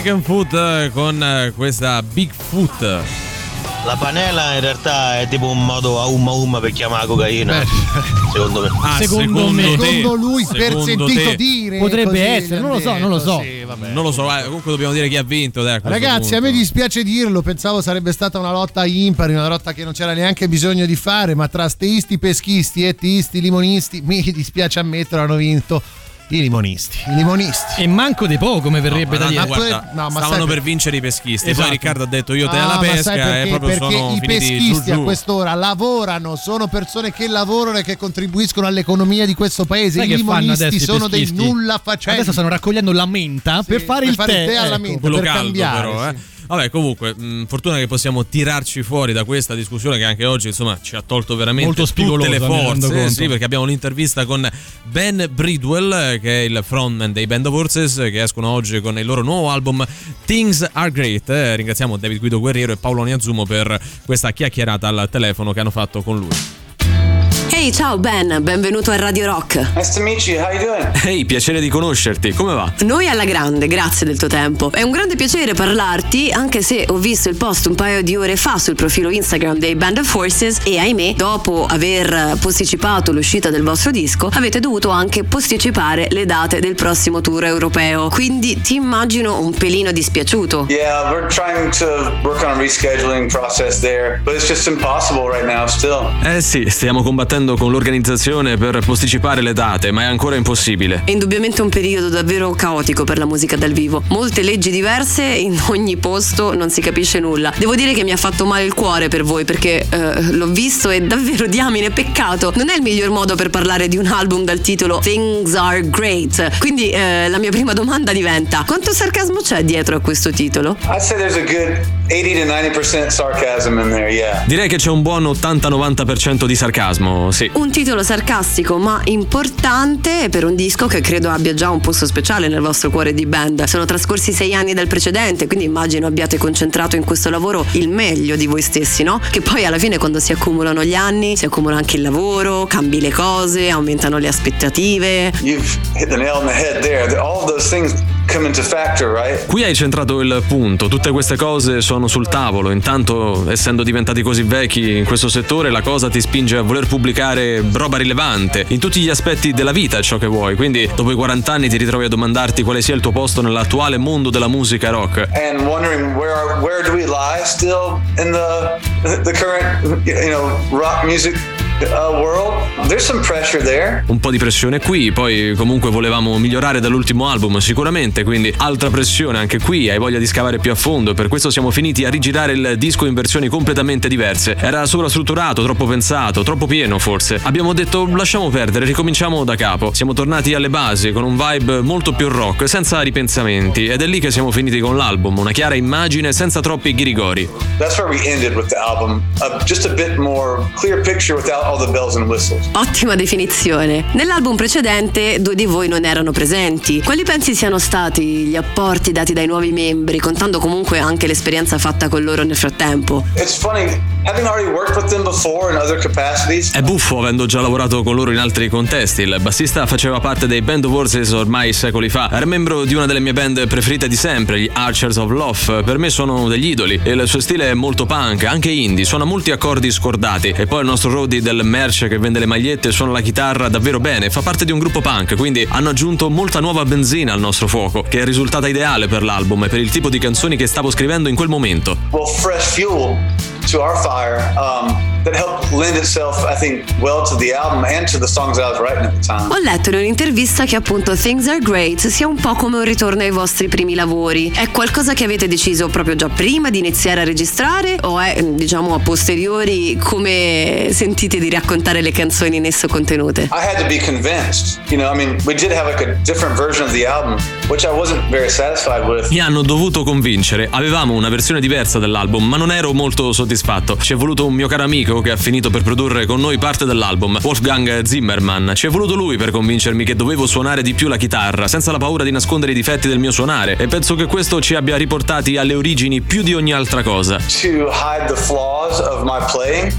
[SPEAKER 3] Chicken Foot eh, con eh, questa Bigfoot.
[SPEAKER 22] La panela in realtà è tipo un modo a umma umma per chiamare la cocaina. Secondo me.
[SPEAKER 3] Ah,
[SPEAKER 4] Secondo me.
[SPEAKER 3] te.
[SPEAKER 5] Secondo lui, per
[SPEAKER 3] Secondo
[SPEAKER 5] sentito
[SPEAKER 3] te.
[SPEAKER 5] dire.
[SPEAKER 4] Potrebbe essere, non lo so, non lo so.
[SPEAKER 5] sì.
[SPEAKER 3] Non lo so, eh, comunque dobbiamo dire chi ha vinto. Dai, a
[SPEAKER 5] Ragazzi, a
[SPEAKER 3] punto.
[SPEAKER 5] me dispiace dirlo, pensavo sarebbe stata una lotta impari, una lotta che non c'era neanche bisogno di fare, ma tra steisti, peschisti e teisti, limonisti, mi dispiace ammettere, hanno vinto i limonisti. I limonisti.
[SPEAKER 4] E manco di poco, come verrebbe
[SPEAKER 3] Ma
[SPEAKER 4] da
[SPEAKER 3] no,
[SPEAKER 4] dire.
[SPEAKER 3] guarda,
[SPEAKER 5] no, ma
[SPEAKER 3] stavano per vincere i peschisti.
[SPEAKER 4] Esatto.
[SPEAKER 3] Poi Riccardo ha detto io te
[SPEAKER 5] Ah,
[SPEAKER 3] alla
[SPEAKER 5] ma
[SPEAKER 3] pesca
[SPEAKER 5] sai perché?
[SPEAKER 3] e proprio
[SPEAKER 5] Perché
[SPEAKER 3] sono
[SPEAKER 5] i peschisti
[SPEAKER 3] giù,
[SPEAKER 5] a
[SPEAKER 3] giù.
[SPEAKER 5] quest'ora lavorano, sono persone che lavorano e che contribuiscono all'economia di questo paese.
[SPEAKER 4] Sai
[SPEAKER 5] I limonisti sono dei
[SPEAKER 4] peschisti?
[SPEAKER 5] nulla facenti.
[SPEAKER 4] Adesso stanno raccogliendo la menta per fare il tè.
[SPEAKER 5] alla
[SPEAKER 4] ecco.
[SPEAKER 5] menta,
[SPEAKER 3] quello
[SPEAKER 5] per
[SPEAKER 3] caldo
[SPEAKER 5] cambiare.
[SPEAKER 3] però,
[SPEAKER 5] sì.
[SPEAKER 3] Vabbè, comunque, mh, fortuna che possiamo tirarci fuori da questa discussione che anche oggi, insomma, ci ha tolto veramente
[SPEAKER 4] Molto
[SPEAKER 3] tutte le forze. Sì, perché abbiamo un'intervista con Ben Bridwell, che è il frontman dei Band of Horses, che escono oggi con il loro nuovo album Things Are Great. Eh, ringraziamo David Guido Guerriero e Paolo Niazzumo per questa chiacchierata al telefono che hanno fatto con lui.
[SPEAKER 23] Ehi, ciao Ben, benvenuto a Radio Rock.
[SPEAKER 24] Nice to meet you. How you doing?
[SPEAKER 3] Ehi, piacere di conoscerti, come va?
[SPEAKER 23] Noi alla grande, grazie del tuo tempo. È un grande piacere parlarti, anche se ho visto il post un paio di ore fa sul profilo Instagram dei Band of Forces e ahimè, dopo aver posticipato l'uscita del vostro disco, avete dovuto anche posticipare le date del prossimo tour europeo. Quindi ti immagino un pelino dispiaciuto.
[SPEAKER 24] Yeah, we're trying to work on a rescheduling process there, but it's just impossible right now still.
[SPEAKER 3] Eh sì, stiamo combattendo con l'organizzazione per posticipare le date, ma è ancora impossibile.
[SPEAKER 23] È indubbiamente un periodo davvero caotico per la musica dal vivo. Molte leggi diverse, in ogni posto non si capisce nulla. Devo dire che mi ha fatto male il cuore per voi perché eh, l'ho visto e davvero diamine, peccato. Non è il miglior modo per parlare di un album dal titolo Things Are Great. Quindi eh, la mia prima domanda diventa: quanto sarcasmo c'è dietro a questo titolo?
[SPEAKER 24] I'd say there's a good 80 to 90% sarcasm in there, yeah.
[SPEAKER 3] Direi che c'è un buon 80-90% di sarcasmo, sì.
[SPEAKER 23] Un titolo sarcastico ma importante per un disco che credo abbia già un posto speciale nel vostro cuore di band. Sono trascorsi sei anni dal precedente, quindi immagino abbiate concentrato in questo lavoro il meglio di voi stessi, no? Che poi alla fine quando si accumulano gli anni, si accumula anche il lavoro, cambi le cose, aumentano le aspettative.
[SPEAKER 24] You've hit the nail on the head there. All those things factor, right?
[SPEAKER 3] Qui hai centrato il punto, tutte queste cose sono sul tavolo, intanto essendo diventati così vecchi in questo settore la cosa ti spinge a voler pubblicare roba rilevante, in tutti gli aspetti della vita ciò che vuoi, quindi dopo i 40 anni ti ritrovi a domandarti quale sia il tuo posto nell'attuale mondo della musica rock.
[SPEAKER 24] And wondering where where do we lie still in the the current you know rock music uh, world? There's some pressure there.
[SPEAKER 3] Un po' di pressione qui, poi comunque volevamo migliorare dall'ultimo album sicuramente, quindi altra pressione anche qui, hai voglia di scavare più a fondo, per questo siamo finiti a rigirare il disco in versioni completamente diverse. Era sovrastrutturato, troppo pensato, troppo pieno forse. Abbiamo detto lasciamo perdere, ricominciamo da capo. Siamo tornati alle basi con un vibe molto più rock, senza ripensamenti, ed è lì che siamo finiti con l'album, una chiara immagine senza troppi ghirigori.
[SPEAKER 24] That's where we ended with the album. Uh, just a bit more clear picture without all the bells and whistles.
[SPEAKER 23] Ottima definizione. Nell'album precedente due di voi non erano presenti. Quali pensi siano stati gli apporti dati dai nuovi membri, contando comunque anche l'esperienza fatta con loro nel frattempo?
[SPEAKER 24] It's funny having already worked with them before in other capacities.
[SPEAKER 3] È buffo avendo già lavorato con loro in altri contesti. Il bassista faceva parte dei Band of Horses ormai secoli fa. Era membro di una delle mie band preferite di sempre, gli Archers of Love. Per me sono degli idoli. E il suo stile è molto punk, anche indie. Suona molti accordi scordati. E poi il nostro roadie del merch che vende le magliette suona la chitarra davvero bene. Fa parte di un gruppo punk, quindi hanno aggiunto molta nuova benzina al nostro fuoco, che è risultata ideale per l'album e per il tipo di canzoni che stavo scrivendo in quel momento.
[SPEAKER 24] Well, fresh fuel to our fire um, that helped lend itself, I think, well to the album and to the songs I was writing at the time.
[SPEAKER 23] Ho letto in un'intervista che appunto Things Are Great sia un po' come un ritorno ai vostri primi lavori. È qualcosa che avete deciso proprio già prima di iniziare a registrare o è, diciamo, a posteriori come sentite di raccontare le canzoni in esso contenute?
[SPEAKER 24] I had to be convinced. You know, I mean, we did have like a different version of the album, which I wasn't very satisfied with.
[SPEAKER 3] Mi hanno dovuto convincere. Avevamo una versione diversa dell'album, ma non ero molto soddisfatto. Ci è voluto un mio caro amico che ha finito per produrre con noi parte dell'album, Wolfgang Zimmerman. Ci è voluto lui per convincermi che dovevo suonare di più la chitarra, senza la paura di nascondere i difetti del mio suonare. E penso che questo ci abbia riportati alle origini più di ogni altra cosa.
[SPEAKER 24] To hide the flaws of my playing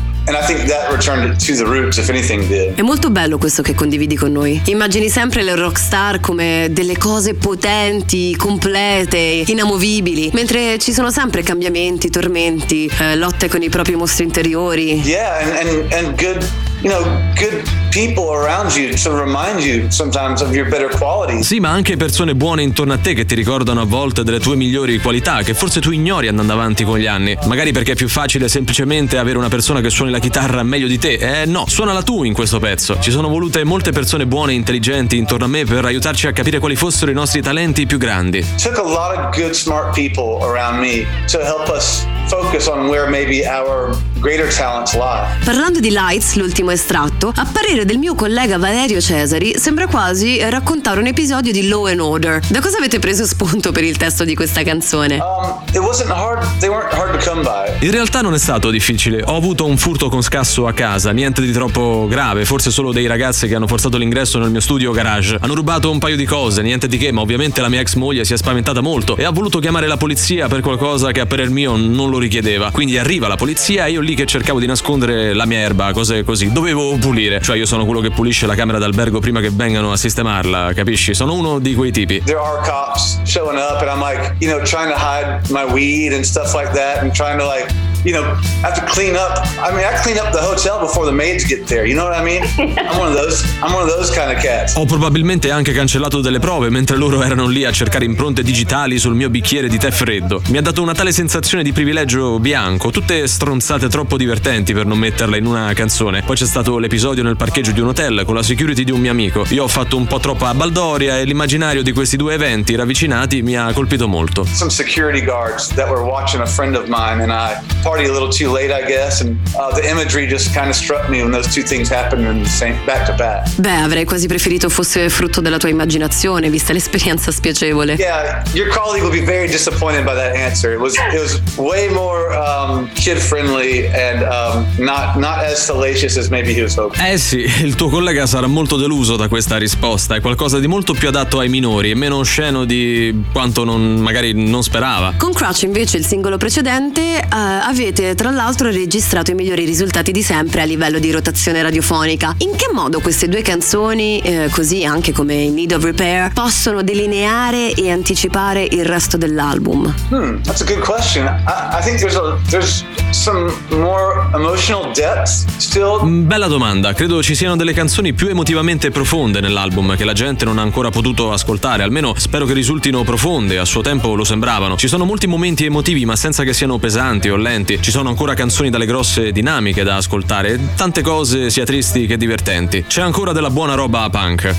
[SPEAKER 24] roots, if anything did.
[SPEAKER 23] È molto bello questo che condividi con noi. Immagini sempre le rockstar come delle cose potenti, complete, inamovibili, mentre ci sono sempre cambiamenti, tormenti, eh, lotte con i propri mostri interiori.
[SPEAKER 24] Yeah, and, and, and good, you know, good people around you to remind you sometimes of your better qualities.
[SPEAKER 3] Sì, ma anche persone buone intorno a te che ti ricordano a volte delle tue migliori qualità, che forse tu ignori andando avanti con gli anni. Magari perché è più facile semplicemente avere una persona che suoni la chitarra meglio di te. Eh no, suonala tu in questo pezzo. Ci sono volute molte persone buone e intelligenti intorno a me per aiutarci a capire quali fossero i nostri talenti più grandi.
[SPEAKER 24] took a lot of good, smart people around me to help us focus on where maybe our greater talents lie.
[SPEAKER 23] Parlando di Lights, l'ultimo estratto, a parere del mio collega Valerio Cesari, sembra quasi raccontare un episodio di Law and Order. Da cosa avete preso spunto per il testo di questa canzone?
[SPEAKER 24] Um, it wasn't hard, they weren't hard to come by.
[SPEAKER 3] In realtà non è stato difficile, ho avuto un furto con scasso a casa, niente di troppo grave, forse solo dei ragazzi che hanno forzato l'ingresso nel mio studio garage. Hanno rubato un paio di cose, niente di che, ma ovviamente la mia ex moglie si è spaventata molto e ha voluto chiamare la polizia per qualcosa che a parer mio non lo richiedeva. Quindi arriva la polizia e io lì che cercavo di nascondere la mia erba, cose così. Dovevo pulire, cioè io sono quello che pulisce la camera d'albergo prima che vengano a sistemarla, capisci? Sono uno di quei tipi.
[SPEAKER 24] There are cops showing up, and I'm like, you know, trying to hide my weed and stuff like that, and trying to like, you know, have to clean up. I mean, I clean up the hotel before the maids get there. You know what I mean? I'm one of those. I'm one of those kind of cats.
[SPEAKER 3] Ho probabilmente anche cancellato delle prove mentre loro erano lì a cercare impronte digitali sul mio bicchiere di tè freddo. Mi ha dato una tale sensazione di privilegio bianco, tutte stronzate troppo divertenti per non metterle in una canzone. Poi c'è stato l'episodio nel parcheggio di un hotel con la security di un mio amico. Io ho fatto un po' troppa baldoria e l'immaginario di questi due eventi ravvicinati mi ha colpito molto.
[SPEAKER 24] Some security guards that were watching a friend of mine, and I party a little too late, I guess, and uh, the imagery just kind of struck me when those two things happened in the same back to back.
[SPEAKER 23] Beh, avrei quasi preferito fosse frutto della tua immaginazione, vista l'esperienza spiacevole.
[SPEAKER 24] Yeah, your colleague will be very disappointed by that answer. It was it was way more um, kid friendly and um, not not as salacious as maybe he was hoping.
[SPEAKER 3] Eh sì, il tuo collega sarà molto deluso da questa risposta, è qualcosa di molto più adatto ai minori e meno osceno di quanto non, magari non sperava.
[SPEAKER 23] Con Crutch invece il singolo precedente eh, avete tra l'altro registrato i migliori risultati di sempre a livello di rotazione radiofonica. In che modo queste due canzoni, eh, così anche come In Need of Repair, possono delineare e anticipare il resto dell'album?
[SPEAKER 24] Hmm, that's a good question. I, I think there's a there's some more emotional depth still.
[SPEAKER 3] Mm, Bella domanda, credo ci siano delle canzoni più emotivamente profonde nell'album che la gente non ha ancora potuto ascoltare, almeno spero che risultino profonde, a suo tempo lo sembravano. Ci sono molti momenti emotivi ma senza che siano pesanti o lenti, ci sono ancora canzoni dalle grosse dinamiche da ascoltare, tante cose sia tristi che divertenti. C'è ancora della buona roba punk.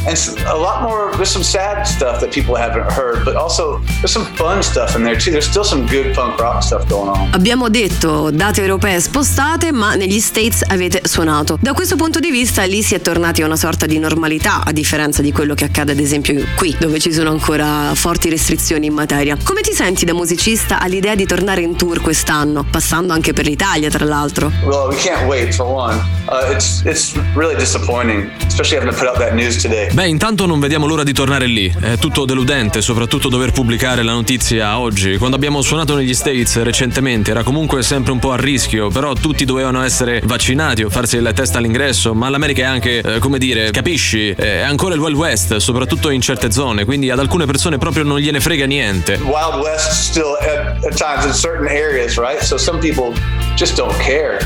[SPEAKER 24] A lot more, there's some sad stuff that people haven't heard, but also there's some fun stuff in there too. There's still some good punk rock stuff going on.
[SPEAKER 23] Abbiamo detto date europee spostate, ma negli States avete suonato. Da questo punto di vista lì si è tornati a una sorta di normalità, a differenza di quello che accade ad esempio qui, dove ci sono ancora forti restrizioni in materia. Come ti senti da musicista all'idea di tornare in tour quest'anno, passando anche per l'Italia tra l'altro?
[SPEAKER 24] Well, we can't wait for one. Uh, it's it's really disappointing, especially having to put out that news today.
[SPEAKER 3] Beh, intanto non vediamo l'ora di tornare lì. È tutto deludente, soprattutto dover pubblicare la notizia oggi. Quando abbiamo suonato negli States recentemente era comunque sempre un po' a rischio, però tutti dovevano essere vaccinati o farsi il test all'ingresso, ma l'America è anche, eh, come dire, capisci, è ancora il Wild West, soprattutto in certe zone, quindi ad alcune persone proprio non gliene frega niente.
[SPEAKER 24] Wild West still at, at times in certain areas, right? So some people people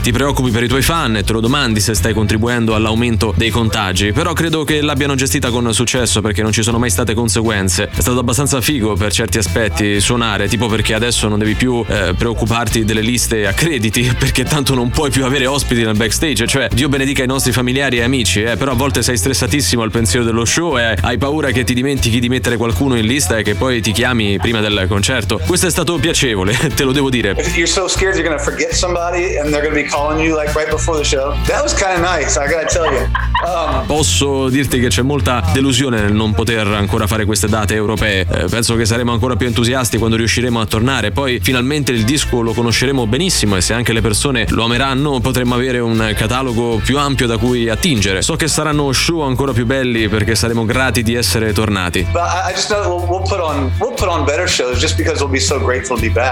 [SPEAKER 3] Ti preoccupi per i tuoi fan e te lo domandi se stai contribuendo all'aumento dei contagi, però credo che l'abbiano gestita con successo perché non ci sono mai state conseguenze. È stato abbastanza figo per certi aspetti suonare, tipo perché adesso non devi più eh, preoccuparti delle liste a crediti perché tanto non puoi più avere ospiti nel backstage, cioè Dio benedica i nostri familiari e amici, eh, però a volte sei stressatissimo al pensiero dello show e hai paura che ti dimentichi di mettere qualcuno in lista e che poi ti chiami prima del concerto. Questo è stato piacevole, te lo devo dire.
[SPEAKER 24] You're so scared you're gonna forget somebody and they're gonna be calling you like right before the show, that was kind of nice. I gotta tell you. Um,
[SPEAKER 3] posso dirti che c'è molta delusione nel non poter ancora fare queste date europee. Eh, penso che saremo ancora più entusiasti quando riusciremo a tornare. Poi finalmente il disco lo conosceremo benissimo e se anche le persone lo ameranno potremmo avere un catalogo più ampio da cui attingere. So che saranno show ancora più belli perché saremo grati di essere tornati.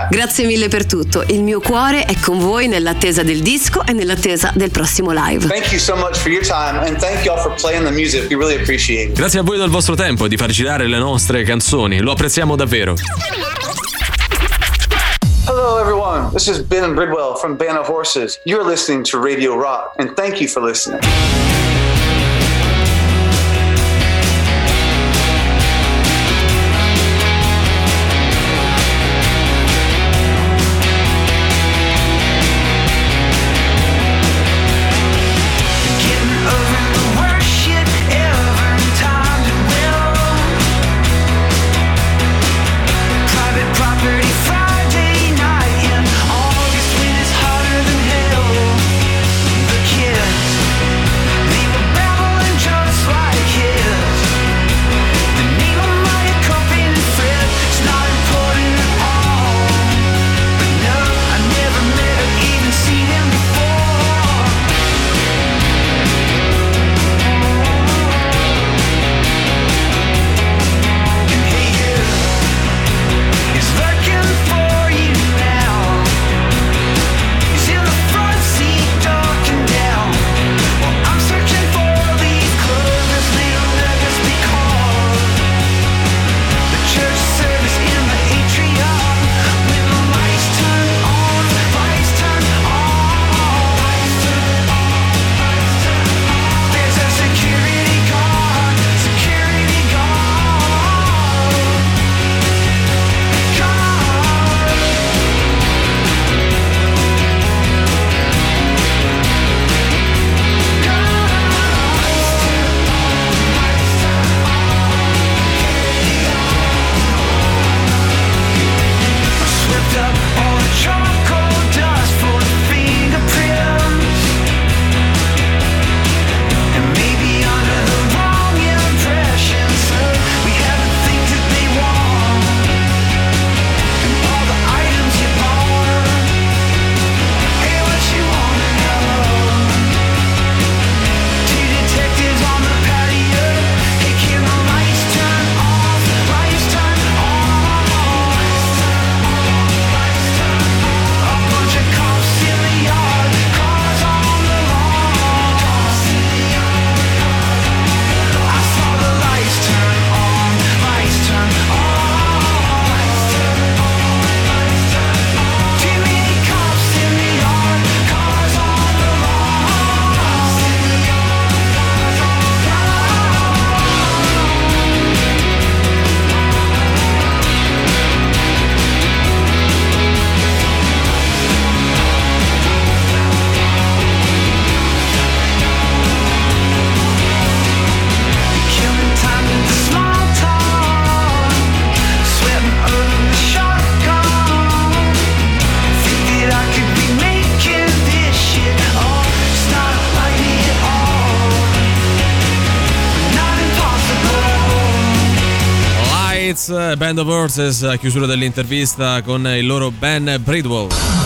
[SPEAKER 1] To.
[SPEAKER 23] Grazie mille per tutto. Il mio cuore è con voi nell'attesa del disco e nell'attesa del prossimo live.
[SPEAKER 1] So really.
[SPEAKER 3] Grazie a voi del vostro tempo e di far girare le nostre canzoni. Lo apprezziamo davvero.
[SPEAKER 1] Hello, everyone. This is Ben Bridwell from Band of Horses. You're listening to Radio Rock, and thank you for listening.
[SPEAKER 3] Horses, a chiusura dell'intervista con il loro Ben Bridwell.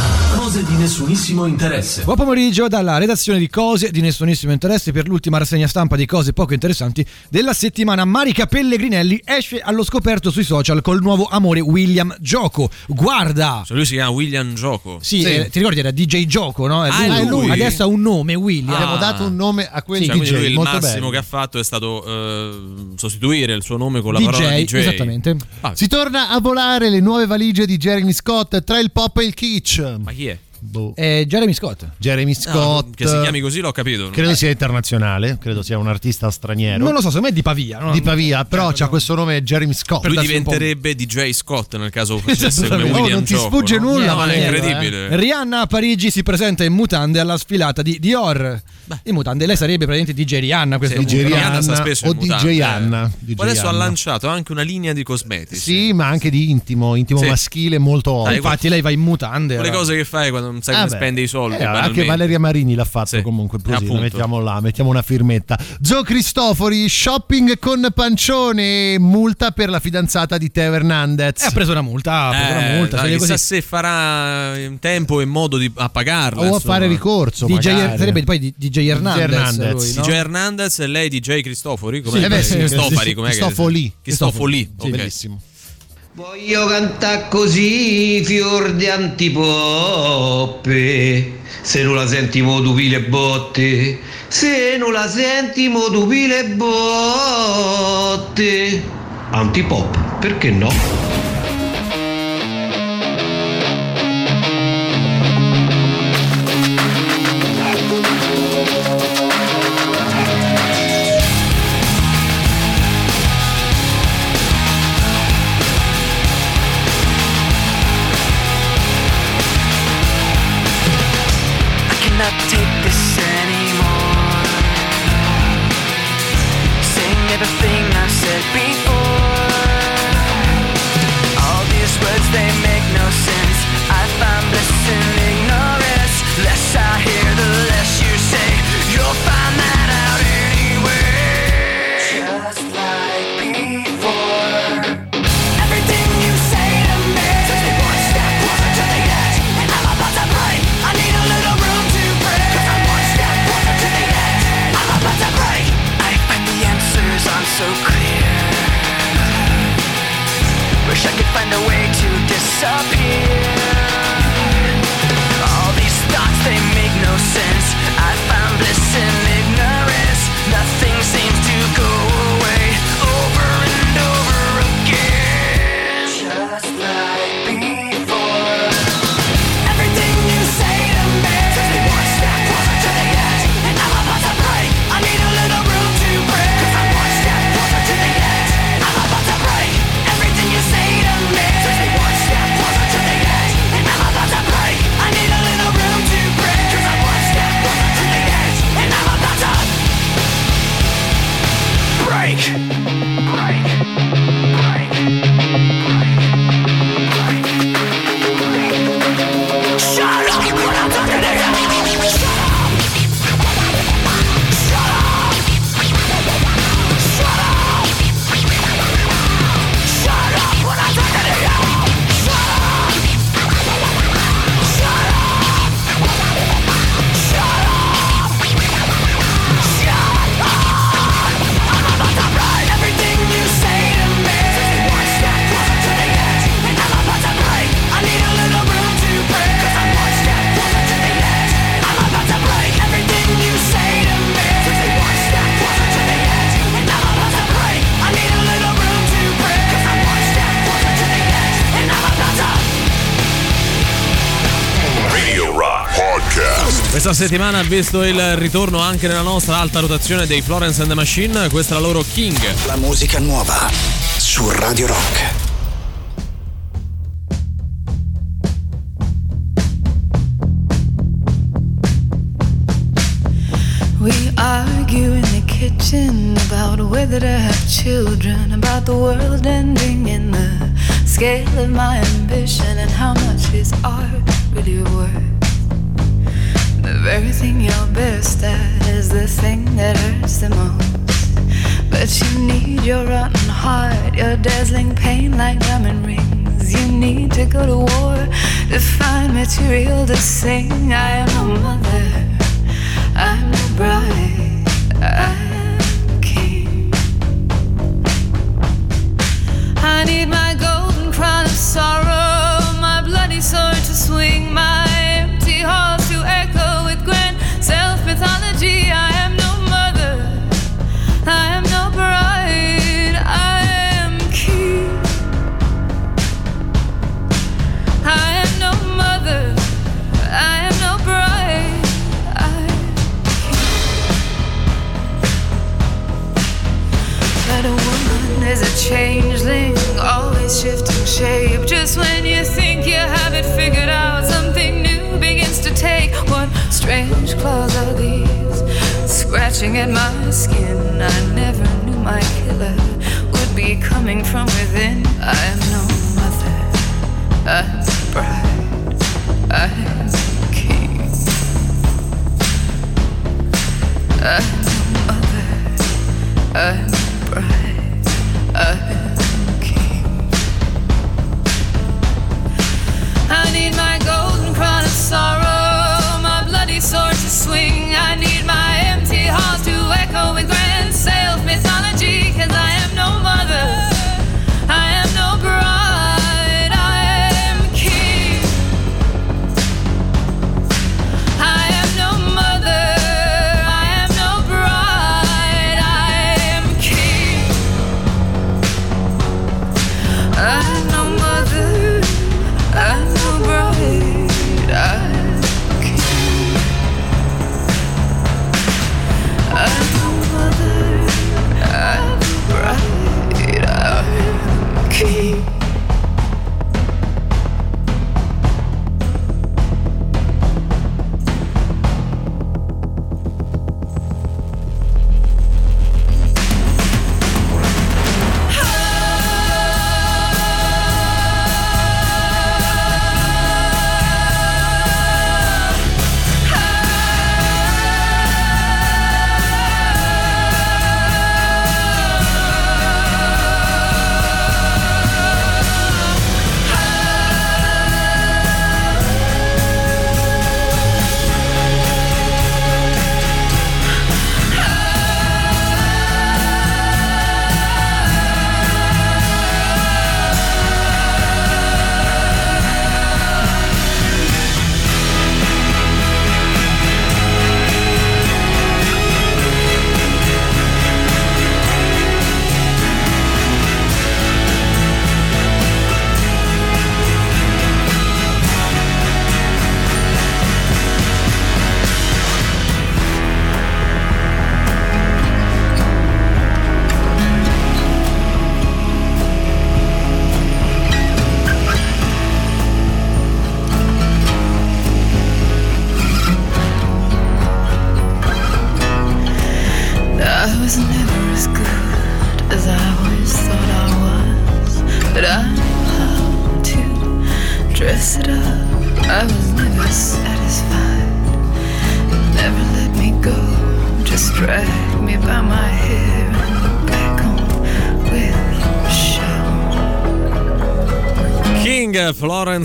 [SPEAKER 25] Cose di nessunissimo interesse.
[SPEAKER 4] Buon pomeriggio dalla redazione di Cose di nessunissimo interesse per l'ultima rassegna stampa di cose poco interessanti della settimana. Marica Pellegrinelli esce allo scoperto sui social col nuovo amore William Gioco. Guarda!
[SPEAKER 3] Cioè lui si chiama William Gioco.
[SPEAKER 4] Sì, eh, ti ricordi era DJ Gioco, no? È
[SPEAKER 3] Ah, è lui.
[SPEAKER 4] Adesso ha un nome, William.
[SPEAKER 3] Abbiamo dato
[SPEAKER 5] un nome a quel
[SPEAKER 3] Cioè, quindi lui
[SPEAKER 5] DJ,
[SPEAKER 3] il
[SPEAKER 5] molto
[SPEAKER 3] massimo
[SPEAKER 5] bello.
[SPEAKER 3] che ha fatto è stato eh, sostituire il suo nome con la
[SPEAKER 5] DJ,
[SPEAKER 3] parola DJ.
[SPEAKER 4] esattamente.
[SPEAKER 3] Ah,
[SPEAKER 5] Si torna a volare le nuove valigie di Jeremy Scott tra il pop e il kitsch.
[SPEAKER 3] ma chi è?
[SPEAKER 5] Boh.
[SPEAKER 4] Eh, Jeremy Scott.
[SPEAKER 5] Jeremy Scott.
[SPEAKER 3] che si chiami così l'ho capito.
[SPEAKER 5] Credo sia internazionale, credo sia un artista straniero.
[SPEAKER 4] Non lo so, secondo me è di Pavia. no?
[SPEAKER 5] Di Pavia, però c'ha questo nome Jeremy Scott.
[SPEAKER 3] Lui diventerebbe DJ Scott nel caso facesse come. William
[SPEAKER 5] Oh, non ti
[SPEAKER 3] Gioco,
[SPEAKER 5] sfugge
[SPEAKER 3] no?
[SPEAKER 5] nulla,
[SPEAKER 3] No,
[SPEAKER 5] ma
[SPEAKER 3] è incredibile.
[SPEAKER 4] Rihanna a Parigi si presenta in mutande alla sfilata di Dior. In mutande, lei sarebbe praticamente DJ Rihanna. Questo no?
[SPEAKER 3] Rihanna sta spesso in
[SPEAKER 5] o DJ
[SPEAKER 3] mutande.
[SPEAKER 5] Anna. DJ
[SPEAKER 3] Poi adesso ha
[SPEAKER 5] Anna.
[SPEAKER 3] lanciato anche una linea di cosmetici.
[SPEAKER 5] Sì, ma anche di intimo, intimo
[SPEAKER 3] Sì.
[SPEAKER 5] maschile molto
[SPEAKER 3] Dai.
[SPEAKER 4] Infatti lei va in mutande.
[SPEAKER 3] Quelle
[SPEAKER 4] allora.
[SPEAKER 3] cose che fai quando non sai
[SPEAKER 5] Ah,
[SPEAKER 3] come
[SPEAKER 5] beh.
[SPEAKER 3] spende i soldi.
[SPEAKER 5] Eh, anche. Valeria Marini l'ha fatto comunque così, mettiamo là, mettiamo una firmetta. Gio Cristofori, shopping con pancione, multa per la fidanzata di Teo Hernandez.
[SPEAKER 4] Eh, ha preso una multa, ha preso una
[SPEAKER 3] Eh,
[SPEAKER 4] multa.
[SPEAKER 3] dai,
[SPEAKER 4] se
[SPEAKER 3] chissà
[SPEAKER 4] così.
[SPEAKER 3] se farà in tempo e modo di, a pagarla.
[SPEAKER 5] O a
[SPEAKER 3] insomma.
[SPEAKER 5] fare ricorso,
[SPEAKER 4] DJ
[SPEAKER 5] magari.
[SPEAKER 4] sarebbe poi di- DJ Hernandez.
[SPEAKER 5] Hernandez.
[SPEAKER 4] lui, no?
[SPEAKER 3] DJ Hernandez e lei DJ Cristofori? Com'è?
[SPEAKER 5] Sì, eh beh, sì,
[SPEAKER 3] Cristofari,
[SPEAKER 5] sì, Cristofoli.
[SPEAKER 3] Cristofoli,
[SPEAKER 5] Sì,
[SPEAKER 3] ok.
[SPEAKER 5] bellissimo.
[SPEAKER 13] Voglio cantare così, fior di antipoppe. Se non la senti mo tu botte. Se non la senti mo tu botte. Antipop, perché no?
[SPEAKER 3] Settimana ha visto il ritorno anche nella nostra alta rotazione dei Florence and the Machine. Questa è la loro King.
[SPEAKER 1] La musica nuova su Radio Rock.
[SPEAKER 26] We argue in the kitchen about whether to have children, about the world ending in the scale of my ambition, and how much is art really worth. The very thing you're best at is the thing that hurts the most. But you need your rotten heart, your dazzling pain like diamond rings. You need to go to war to find material to sing. I am a mother. I'm a bride, I'm king. I need my golden crown of sorrow, my bloody sword to swing, my empty halls I am no mother, I am no bride, I am king. I am no mother, I am no bride. I am key. But a woman is a changeling, always shifting shape. Just when you think you have it figured out, something new begins to take strange claws are these scratching at my skin? I never knew my killer would be coming from within. I am no mother, I am bride, I am king. I am no mother, I am bride, I am king. I need my golden crown of sorrow. travel with grand sails,
[SPEAKER 3] Miss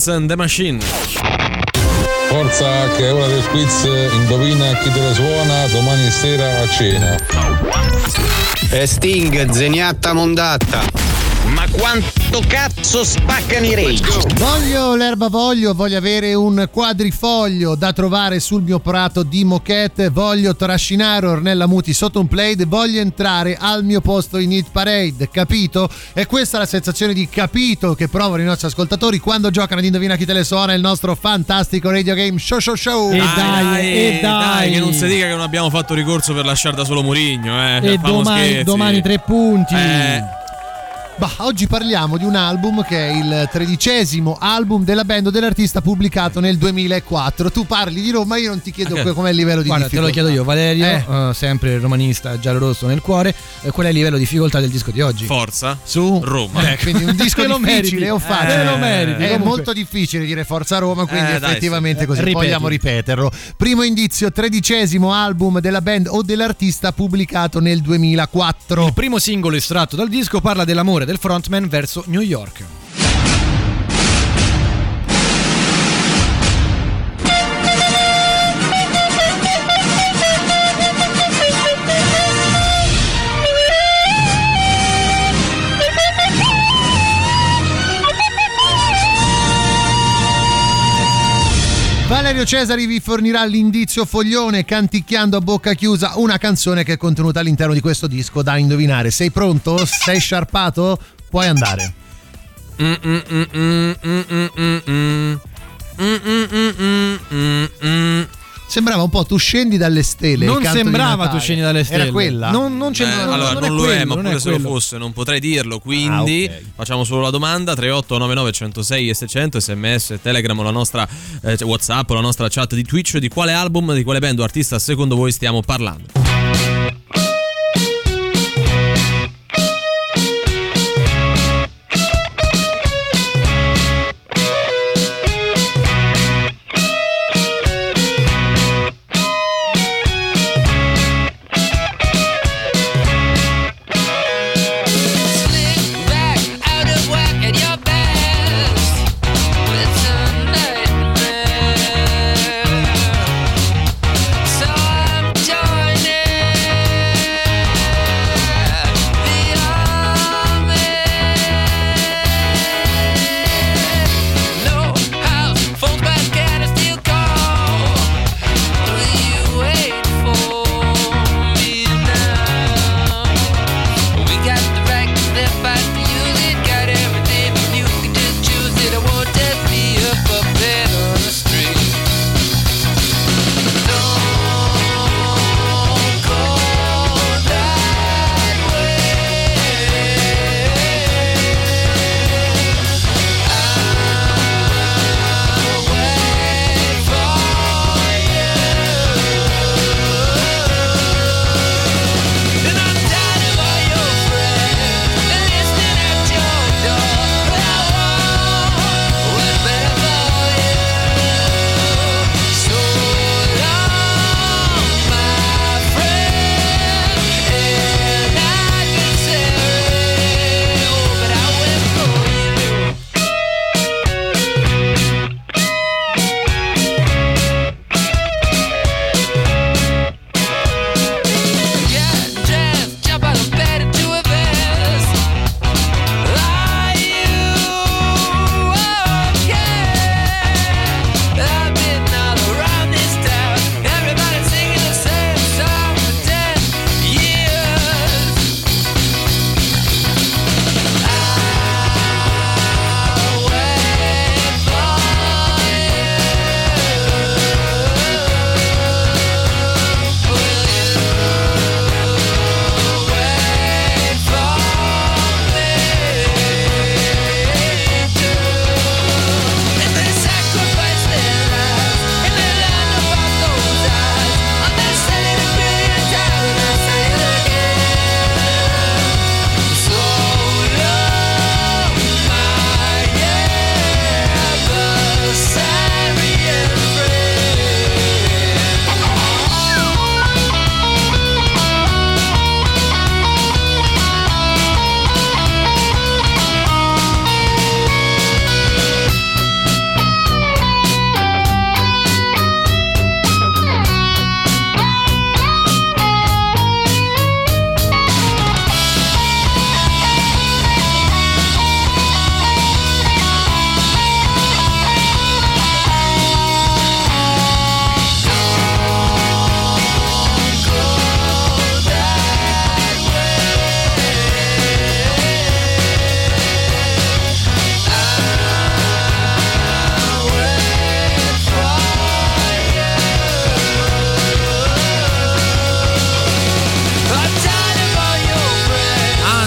[SPEAKER 3] Florence and the Machine.
[SPEAKER 27] Forza che è ora del quiz, indovina chi te la suona domani sera a cena.
[SPEAKER 28] E Sting, zeniatta mondatta. Ma quanto cazzo spaccano i rage?
[SPEAKER 5] Voglio l'erba voglio, voglio avere un quadrifoglio da trovare sul mio prato di moquette, voglio trascinare Ornella Muti sotto un plaid, voglio entrare al mio posto in Hit Parade, capito? E questa è la sensazione di capito che provano i nostri ascoltatori quando giocano ad Indovina chi te le suona il nostro fantastico radio game show show show.
[SPEAKER 3] E dai, dai, che non si dica che non abbiamo fatto ricorso per lasciare da solo Murigno, eh.
[SPEAKER 4] E
[SPEAKER 3] Famo
[SPEAKER 4] domani, domani tre punti.
[SPEAKER 3] Eh.
[SPEAKER 5] Bah, oggi parliamo di un album che è il tredicesimo album della band o dell'artista pubblicato nel 2004. Tu parli di Roma, io non ti chiedo
[SPEAKER 4] Ok.
[SPEAKER 5] com'è il livello di
[SPEAKER 4] Guarda, te
[SPEAKER 5] difficoltà.
[SPEAKER 4] lo chiedo io, Valerio,
[SPEAKER 5] Eh.
[SPEAKER 4] eh, sempre romanista giallo-rosso nel cuore. eh, qual è il livello di difficoltà del disco di oggi?
[SPEAKER 3] Forza.
[SPEAKER 5] Su
[SPEAKER 3] Roma.
[SPEAKER 5] Eh, quindi un disco
[SPEAKER 4] Te lo
[SPEAKER 5] difficile o facile?
[SPEAKER 4] Te lo meriti,
[SPEAKER 5] È
[SPEAKER 4] comunque.
[SPEAKER 5] molto difficile dire Forza Roma, quindi
[SPEAKER 3] Eh, dai,
[SPEAKER 5] effettivamente
[SPEAKER 3] sì.
[SPEAKER 5] così
[SPEAKER 4] Ripeti.
[SPEAKER 5] vogliamo ripeterlo. Primo indizio, tredicesimo album della band o dell'artista pubblicato nel 2004.
[SPEAKER 4] Il primo singolo estratto dal disco parla dell'amore del frontman verso New York.
[SPEAKER 5] Valerio Cesari vi fornirà l'indizio foglione canticchiando a bocca chiusa una canzone che è contenuta all'interno di questo disco da indovinare. Sei pronto? Sei sciarpato? Puoi andare.
[SPEAKER 3] Mm,
[SPEAKER 5] Sembrava un po' tu scendi dalle stelle.
[SPEAKER 4] Non sembrava tu scendi dalle stelle.
[SPEAKER 5] Era quella?
[SPEAKER 4] Non, non c'è
[SPEAKER 3] Beh,
[SPEAKER 4] non-
[SPEAKER 3] allora,
[SPEAKER 4] non
[SPEAKER 3] non,
[SPEAKER 4] è
[SPEAKER 3] lo è,
[SPEAKER 4] quello,
[SPEAKER 3] ma
[SPEAKER 4] non
[SPEAKER 3] pure
[SPEAKER 4] è
[SPEAKER 3] se lo fosse non potrei dirlo. Quindi
[SPEAKER 5] Ah, ok.
[SPEAKER 3] facciamo solo la domanda: 3899 106 e 600 sms, telegram, la nostra eh, cioè, whatsapp, la nostra chat di Twitch. Di quale album, di quale band o artista secondo voi stiamo parlando?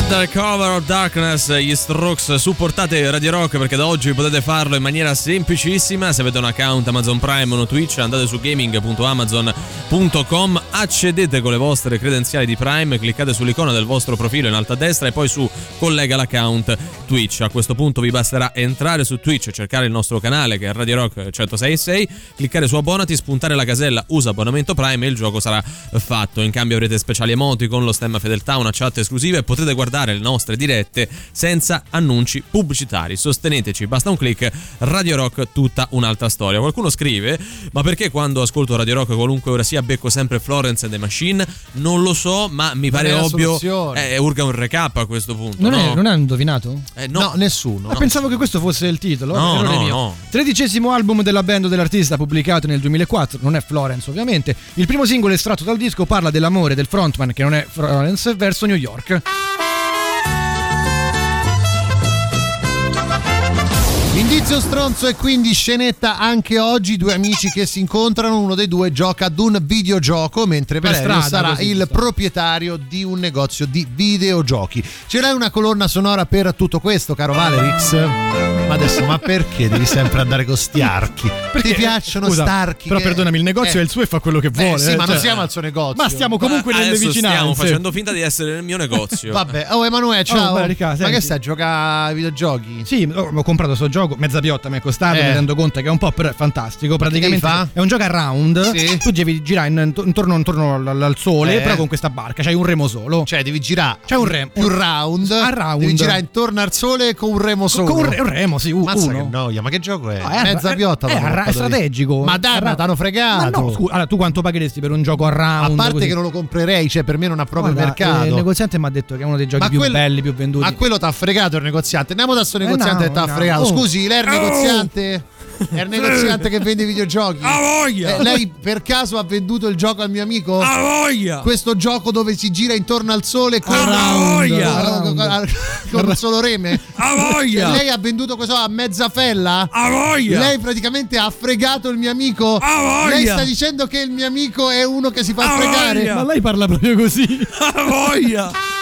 [SPEAKER 3] Undercover of Darkness, gli Strokes, supportate Radio Rock perché da oggi potete farlo in maniera semplicissima. Se avete un account Amazon Prime o Twitch, andate su gaming.amazon.com, accedete con le vostre credenziali di Prime, cliccate sull'icona del vostro profilo in alto a destra e poi su collega l'account Twitch. A questo punto vi basterà entrare su Twitch, cercare il nostro canale che è Radio Rock 1066, cliccare su abbonati, spuntare la casella usa abbonamento Prime e il gioco sarà fatto. In cambio avrete speciali emoti con lo stemma fedeltà, una chat esclusiva e potete guardare le nostre dirette senza annunci pubblicitari. Sosteneteci, basta un clic. Radio Rock, tutta un'altra storia. Qualcuno scrive: Ma perché quando ascolto Radio Rock, qualunque ora sia, becco sempre Florence and the Machine? Non lo so, ma mi pare
[SPEAKER 5] è
[SPEAKER 3] ovvio.
[SPEAKER 5] soluzione.
[SPEAKER 3] Eh, urga un recap a questo punto.
[SPEAKER 4] Non,
[SPEAKER 3] no?
[SPEAKER 4] è, non hai indovinato?
[SPEAKER 3] Eh, no.
[SPEAKER 5] No, nessuno.
[SPEAKER 4] Ah, pensavo che questo fosse il titolo.
[SPEAKER 3] No, no, no.
[SPEAKER 4] Tredicesimo album della band dell'artista pubblicato nel 2004, non è Florence ovviamente. Il primo singolo estratto dal disco parla dell'amore del frontman, che non è Florence, verso New York.
[SPEAKER 5] Indizio stronzo e quindi scenetta anche oggi due amici che si incontrano, uno dei due gioca ad un videogioco mentre
[SPEAKER 4] Per
[SPEAKER 5] Valerio
[SPEAKER 4] strada,
[SPEAKER 5] sarà il
[SPEAKER 4] sta.
[SPEAKER 5] proprietario di un negozio di videogiochi. Ce l'hai una colonna sonora per tutto questo, caro Valerix? Ma adesso, ma perché devi sempre andare con sti archi? Ti piacciono
[SPEAKER 4] Scusa,
[SPEAKER 5] starchi?
[SPEAKER 4] Però
[SPEAKER 5] che-
[SPEAKER 4] perdonami, il negozio
[SPEAKER 5] Eh.
[SPEAKER 4] è il suo e fa quello che vuole.
[SPEAKER 5] Eh, sì,
[SPEAKER 4] eh,
[SPEAKER 5] ma non
[SPEAKER 4] cioè-
[SPEAKER 5] siamo al suo negozio.
[SPEAKER 4] Ma stiamo comunque
[SPEAKER 3] Ma
[SPEAKER 4] nelle vicinanze.
[SPEAKER 3] stiamo facendo finta di essere nel mio negozio.
[SPEAKER 5] Vabbè, oh Emanuele, ciao.
[SPEAKER 4] Oh, Valerica,
[SPEAKER 5] ma che stai a giocare ai videogiochi?
[SPEAKER 4] Sì, ho ho comprato sto gioco, mezza piotta mi è costato,
[SPEAKER 5] Eh.
[SPEAKER 4] mi rendo conto che è un po' però è fantastico. Praticamente è un gioco a round.
[SPEAKER 5] Sì.
[SPEAKER 4] Tu devi girare in- intorno, intorno al, al sole,
[SPEAKER 5] Eh.
[SPEAKER 4] però con questa barca, c'hai un remo solo.
[SPEAKER 5] Cioè, devi girare
[SPEAKER 4] C'è un remo.
[SPEAKER 5] più round.
[SPEAKER 4] A round.
[SPEAKER 5] Devi girare intorno al sole con un remo solo.
[SPEAKER 4] Con un, re- un remo, sì,
[SPEAKER 5] Mazza
[SPEAKER 4] uno.
[SPEAKER 5] che noia, ma che gioco è?
[SPEAKER 4] No, è a-
[SPEAKER 5] Mezza piotta.
[SPEAKER 4] è, a ra- è strategico.
[SPEAKER 5] Ma
[SPEAKER 4] a ra-
[SPEAKER 5] t'hanno fregato.
[SPEAKER 4] No, scusa, allora, tu quanto pagheresti per un gioco a
[SPEAKER 5] a
[SPEAKER 4] round?
[SPEAKER 5] parte
[SPEAKER 4] così?
[SPEAKER 5] che non lo comprerei, cioè per me non ha proprio
[SPEAKER 4] Guarda,
[SPEAKER 5] mercato.
[SPEAKER 4] eh, Il negoziante mi ha detto che è uno dei giochi
[SPEAKER 5] Ma
[SPEAKER 4] più
[SPEAKER 5] quello-
[SPEAKER 4] belli, più venduti.
[SPEAKER 5] Ma quello t'ha fregato il negoziante. Andiamo da sto
[SPEAKER 4] Eh,
[SPEAKER 5] negoziante che t'ha
[SPEAKER 4] no.
[SPEAKER 5] fregato.
[SPEAKER 4] Oh.
[SPEAKER 5] Scusi, lei è il
[SPEAKER 4] Oh.
[SPEAKER 5] negoziante? È il negoziante che vende i videogiochi?
[SPEAKER 4] A voglia!
[SPEAKER 5] Eh, lei per caso ha venduto il gioco al mio amico?
[SPEAKER 4] A voglia!
[SPEAKER 5] Questo gioco dove si gira intorno al sole con,
[SPEAKER 4] A voglia!
[SPEAKER 5] con, con- un solo reme?
[SPEAKER 4] A voglia!
[SPEAKER 5] Lei ha venduto questo a mezza fella?
[SPEAKER 4] A voglia!
[SPEAKER 5] Lei praticamente ha fregato il mio amico?
[SPEAKER 4] A voglia!
[SPEAKER 5] Lei sta dicendo che il mio amico è uno che si fa
[SPEAKER 4] A
[SPEAKER 5] fregare?
[SPEAKER 4] voglia! Ma lei parla proprio così. A voglia!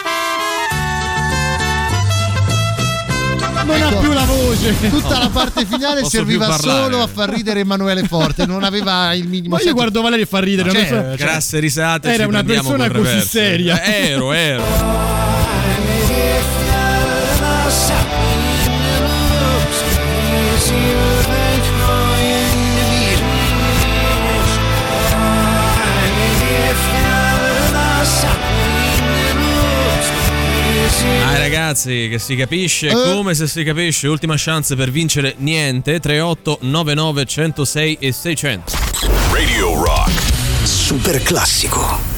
[SPEAKER 4] Non ha più la voce.
[SPEAKER 5] Tutta la parte finale
[SPEAKER 3] Posso
[SPEAKER 5] serviva solo a far ridere Emanuele Forte, non aveva il minimo
[SPEAKER 4] Ma io
[SPEAKER 5] senso.
[SPEAKER 4] guardo Valerio e fa ridere. non
[SPEAKER 5] Cioè,
[SPEAKER 4] so- cioè,
[SPEAKER 3] Grasse risate.
[SPEAKER 4] Era
[SPEAKER 3] ci
[SPEAKER 4] una persona così seria.
[SPEAKER 3] Eh, Ero, ero. Ragazzi, che si capisce
[SPEAKER 5] Eh.
[SPEAKER 3] come se si capisce. Ultima chance per vincere niente. 38 99 106 e 600.
[SPEAKER 29] Radio Rock.
[SPEAKER 1] Super classico.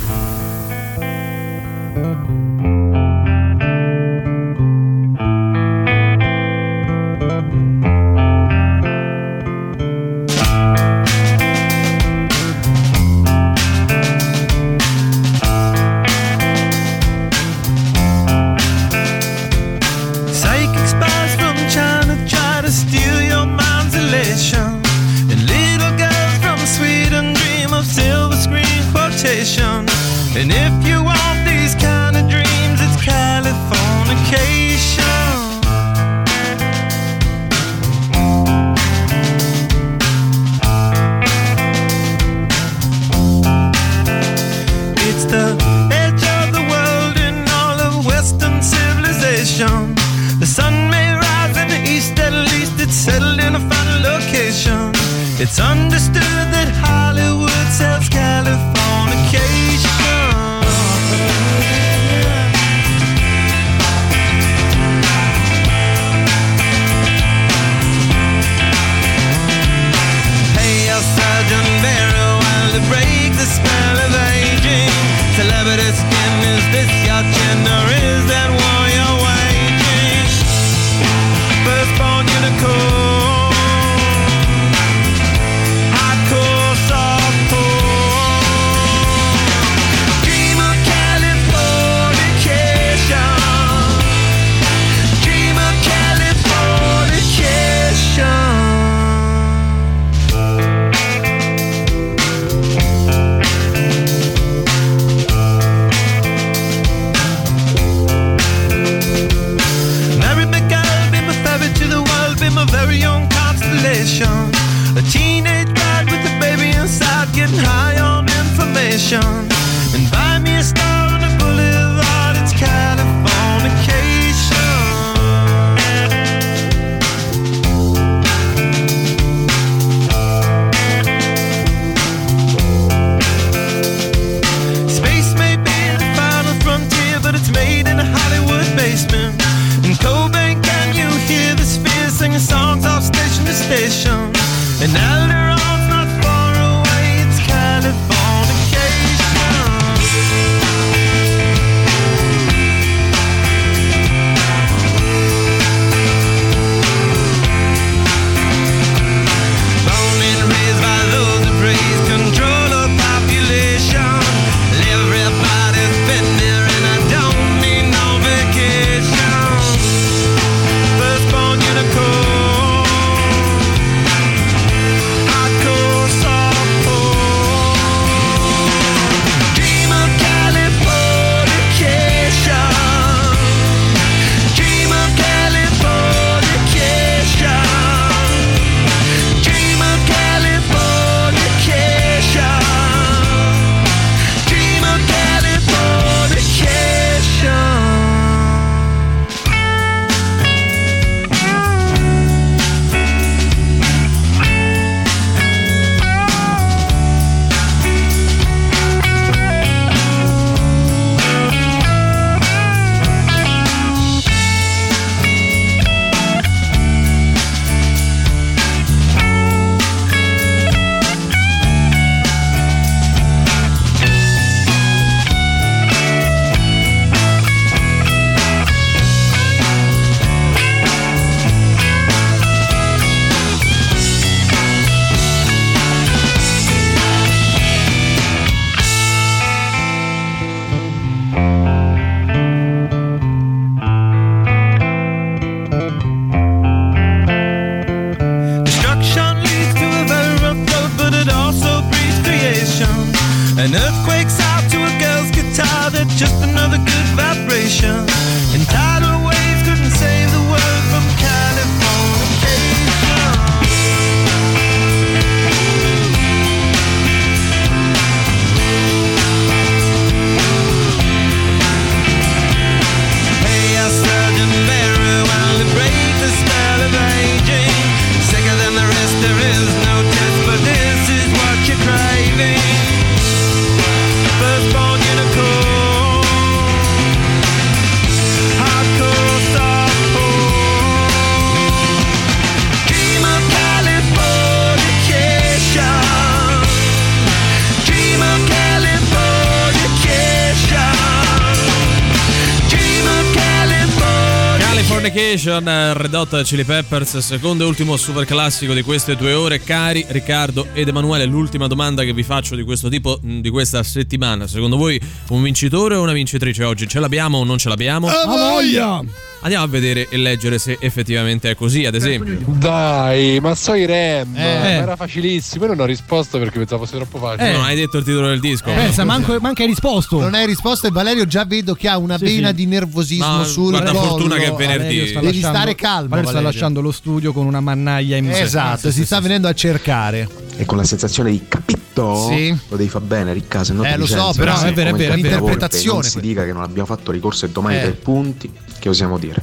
[SPEAKER 3] Red Hot Chili Peppers, secondo e ultimo super classico di queste due ore. Cari Riccardo ed Emanuele, l'ultima domanda che vi faccio di questo tipo mh, di questa settimana. Secondo voi un vincitore o una vincitrice oggi? Ce l'abbiamo o non ce l'abbiamo?
[SPEAKER 4] A voglia!
[SPEAKER 3] Andiamo a vedere e leggere se effettivamente è così, ad esempio.
[SPEAKER 30] Dai, ma so i Rem.
[SPEAKER 3] Eh.
[SPEAKER 30] Era facilissimo. Io non ho risposto perché pensavo fosse troppo facile.
[SPEAKER 3] Non hai detto il titolo del disco?
[SPEAKER 4] Pensa, manco, manca hai risposto.
[SPEAKER 5] Non hai risposto e Valerio già vedo che ha una
[SPEAKER 4] Sì,
[SPEAKER 5] vena
[SPEAKER 4] sì.
[SPEAKER 5] di nervosismo
[SPEAKER 3] Ma
[SPEAKER 5] sul
[SPEAKER 3] guarda,
[SPEAKER 5] collo.
[SPEAKER 3] fortuna che è venerdì.
[SPEAKER 5] Devi
[SPEAKER 4] lasciando-
[SPEAKER 5] stare calmo.
[SPEAKER 4] Valerio sta lasciando lo studio con una mannaia in
[SPEAKER 5] Esatto, si sta venendo a cercare.
[SPEAKER 31] E con la sensazione di capito?
[SPEAKER 5] Sì.
[SPEAKER 31] Lo devi fare bene, Ricca, se no
[SPEAKER 5] Eh,
[SPEAKER 31] ti
[SPEAKER 5] lo so, però è vero, è vero, è vero.
[SPEAKER 31] volte
[SPEAKER 5] Interpretazione
[SPEAKER 31] Non si dica che non abbiamo fatto ricorso e domani
[SPEAKER 5] Eh.
[SPEAKER 31] tre punti, che osiamo dire?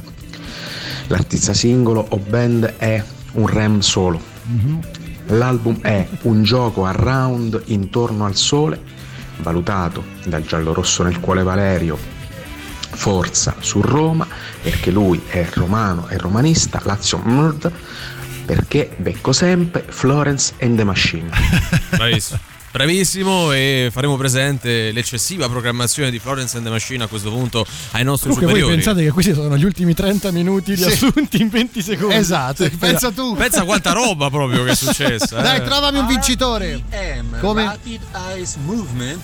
[SPEAKER 31] L'artista singolo o band è un rem solo. L'album è un gioco a round intorno al sole, valutato dal giallo-rosso nel cuore Valerio, forza su Roma, perché lui è romano e romanista, Lazio Nord, perché becco sempre Florence and the Machine.
[SPEAKER 3] Bravissimo. Bravissimo e faremo presente l'eccessiva programmazione di Florence and the Machine a questo punto ai nostri
[SPEAKER 4] Comunque voi
[SPEAKER 3] superiori.
[SPEAKER 4] pensate che questi sono gli ultimi 30 minuti
[SPEAKER 5] Sì.
[SPEAKER 4] riassunti in 20 secondi.
[SPEAKER 5] Esatto,
[SPEAKER 4] Sì,
[SPEAKER 5] pensa tu.
[SPEAKER 3] Pensa quanta roba proprio che è successa.
[SPEAKER 5] Dai,
[SPEAKER 3] eh.
[SPEAKER 5] trovami un vincitore. Come?
[SPEAKER 32] Rapid Eyes Movement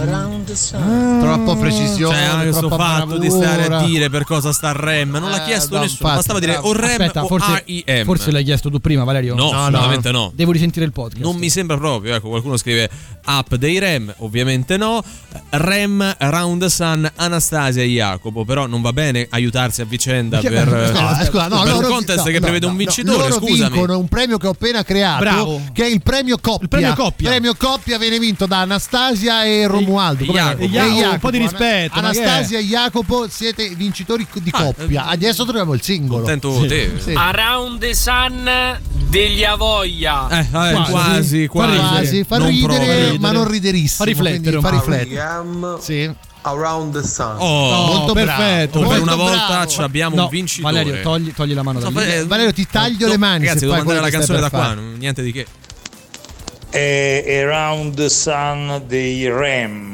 [SPEAKER 32] around the sun.
[SPEAKER 5] Troppo precisione.
[SPEAKER 3] Cioè, anche questo
[SPEAKER 5] troppa
[SPEAKER 3] fatto di stare a dire per cosa sta REM, non l'ha
[SPEAKER 5] Eh,
[SPEAKER 3] chiesto
[SPEAKER 5] no,
[SPEAKER 3] nessuno,
[SPEAKER 5] infatti,
[SPEAKER 3] bastava dire o REM
[SPEAKER 4] Aspetta,
[SPEAKER 3] o
[SPEAKER 4] forse,
[SPEAKER 3] REM.
[SPEAKER 4] forse l'hai chiesto tu prima, Valerio?
[SPEAKER 3] No, assolutamente no.
[SPEAKER 4] Devo risentire il podcast.
[SPEAKER 3] Non mi sembra proprio, ecco, qualcuno scrive app dei REM, ovviamente no. REM Round the Sun, Anastasia e Jacopo, però non va bene aiutarsi a vicenda
[SPEAKER 5] Perché-
[SPEAKER 3] per,
[SPEAKER 5] no, scusa, no,
[SPEAKER 3] per
[SPEAKER 5] loro-
[SPEAKER 3] un contest
[SPEAKER 5] no,
[SPEAKER 3] che
[SPEAKER 5] no,
[SPEAKER 3] prevede
[SPEAKER 5] no,
[SPEAKER 3] un
[SPEAKER 5] no,
[SPEAKER 3] vincitore,
[SPEAKER 5] loro
[SPEAKER 3] scusami.
[SPEAKER 5] vincono un premio che ho appena creato,
[SPEAKER 4] Bravo.
[SPEAKER 5] che è il premio coppia.
[SPEAKER 4] Il premio coppia.
[SPEAKER 5] premio coppia viene vinto da Anastasia e Romualdo, Iacopo.
[SPEAKER 4] Iacopo, un po' di eh. rispetto.
[SPEAKER 5] Anastasia e Jacopo siete vincitori di ah, coppia. Eh. Adesso troviamo il singolo.
[SPEAKER 3] Contento
[SPEAKER 5] sì.
[SPEAKER 3] te.
[SPEAKER 5] Sì.
[SPEAKER 33] Around the Sun degli Avoglia.
[SPEAKER 3] Eh, eh,
[SPEAKER 4] quasi,
[SPEAKER 3] quasi. quasi.
[SPEAKER 5] Fa ridere, ma non riderissimo.
[SPEAKER 4] Fa riflettere.
[SPEAKER 5] Fa riflettere. Sì.
[SPEAKER 17] Around the Sun.
[SPEAKER 3] Oh,
[SPEAKER 4] oh perfetto.
[SPEAKER 3] Bravo,
[SPEAKER 4] per
[SPEAKER 3] una volta abbiamo
[SPEAKER 4] no,
[SPEAKER 3] un vincitore.
[SPEAKER 4] Valerio, togli, togli la mano
[SPEAKER 3] no, da
[SPEAKER 4] lì.
[SPEAKER 3] Eh,
[SPEAKER 5] Valerio, ti taglio
[SPEAKER 3] no,
[SPEAKER 5] le mani.
[SPEAKER 3] Ragazzi, devo mandare la canzone da
[SPEAKER 5] fare.
[SPEAKER 3] qua, niente di che.
[SPEAKER 34] Eh, around the sun
[SPEAKER 1] they ram.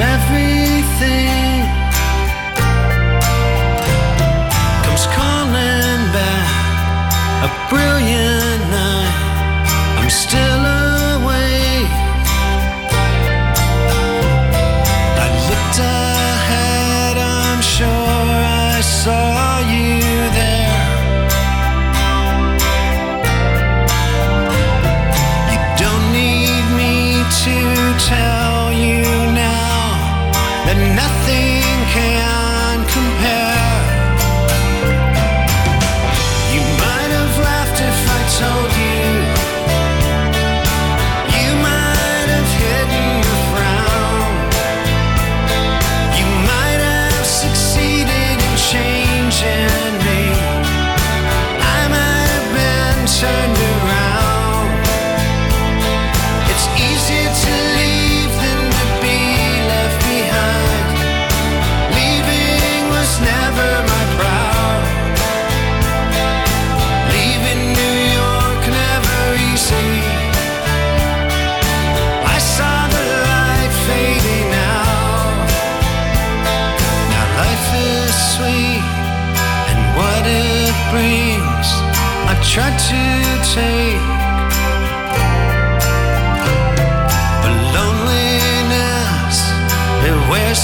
[SPEAKER 1] everything comes calling back a brilliant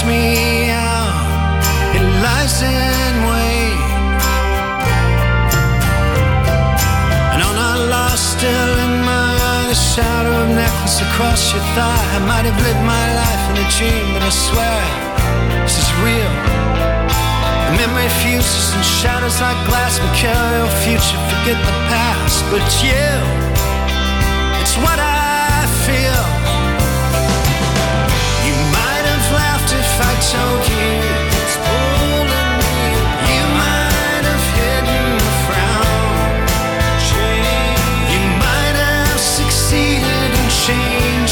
[SPEAKER 1] me out, it lies in wait. And on our lost, still in mind, a shadow of necklace across your thigh. I might have lived my life in a dream, but I swear this is real. The memory fuses and shadows like glass, material future, forget the past, but you.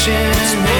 [SPEAKER 3] Just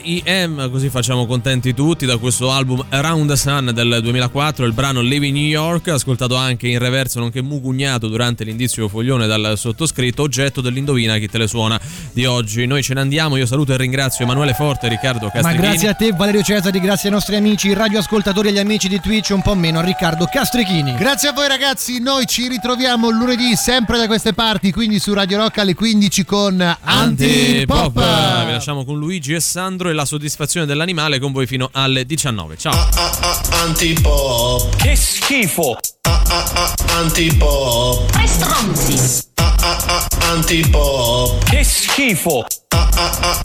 [SPEAKER 3] R.E.M. così facciamo contenti tutti da questo album Around the Sun del 2004, il brano Living New York, ascoltato anche in reverso nonché mugugnato durante l'indizio foglione dal sottoscritto, oggetto dell'indovina chi te le suona di oggi. Noi ce ne andiamo, io saluto e ringrazio Emanuele Forte e Riccardo
[SPEAKER 4] Ma
[SPEAKER 3] Castrichini.
[SPEAKER 4] grazie a te Valerio Cesari, grazie ai nostri amici radioascoltatori e agli amici di Twitch, un po' meno a Riccardo Castrichini.
[SPEAKER 5] Grazie a voi ragazzi, noi ci ritroviamo lunedì sempre da queste parti, quindi su Radio Rock alle 15 con
[SPEAKER 3] Antipop.
[SPEAKER 5] Antipop.
[SPEAKER 3] Vi lasciamo con Luigi e Sandro e la soddisfazione dell'animale con voi fino alle 19. Ciao.
[SPEAKER 35] Antipop. Che schifo. Antipop.
[SPEAKER 36] Tre stronzi.
[SPEAKER 35] Antipop. Che schifo.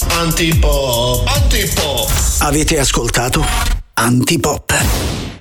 [SPEAKER 35] Antipop. Antipop.
[SPEAKER 1] Avete ascoltato Antipop.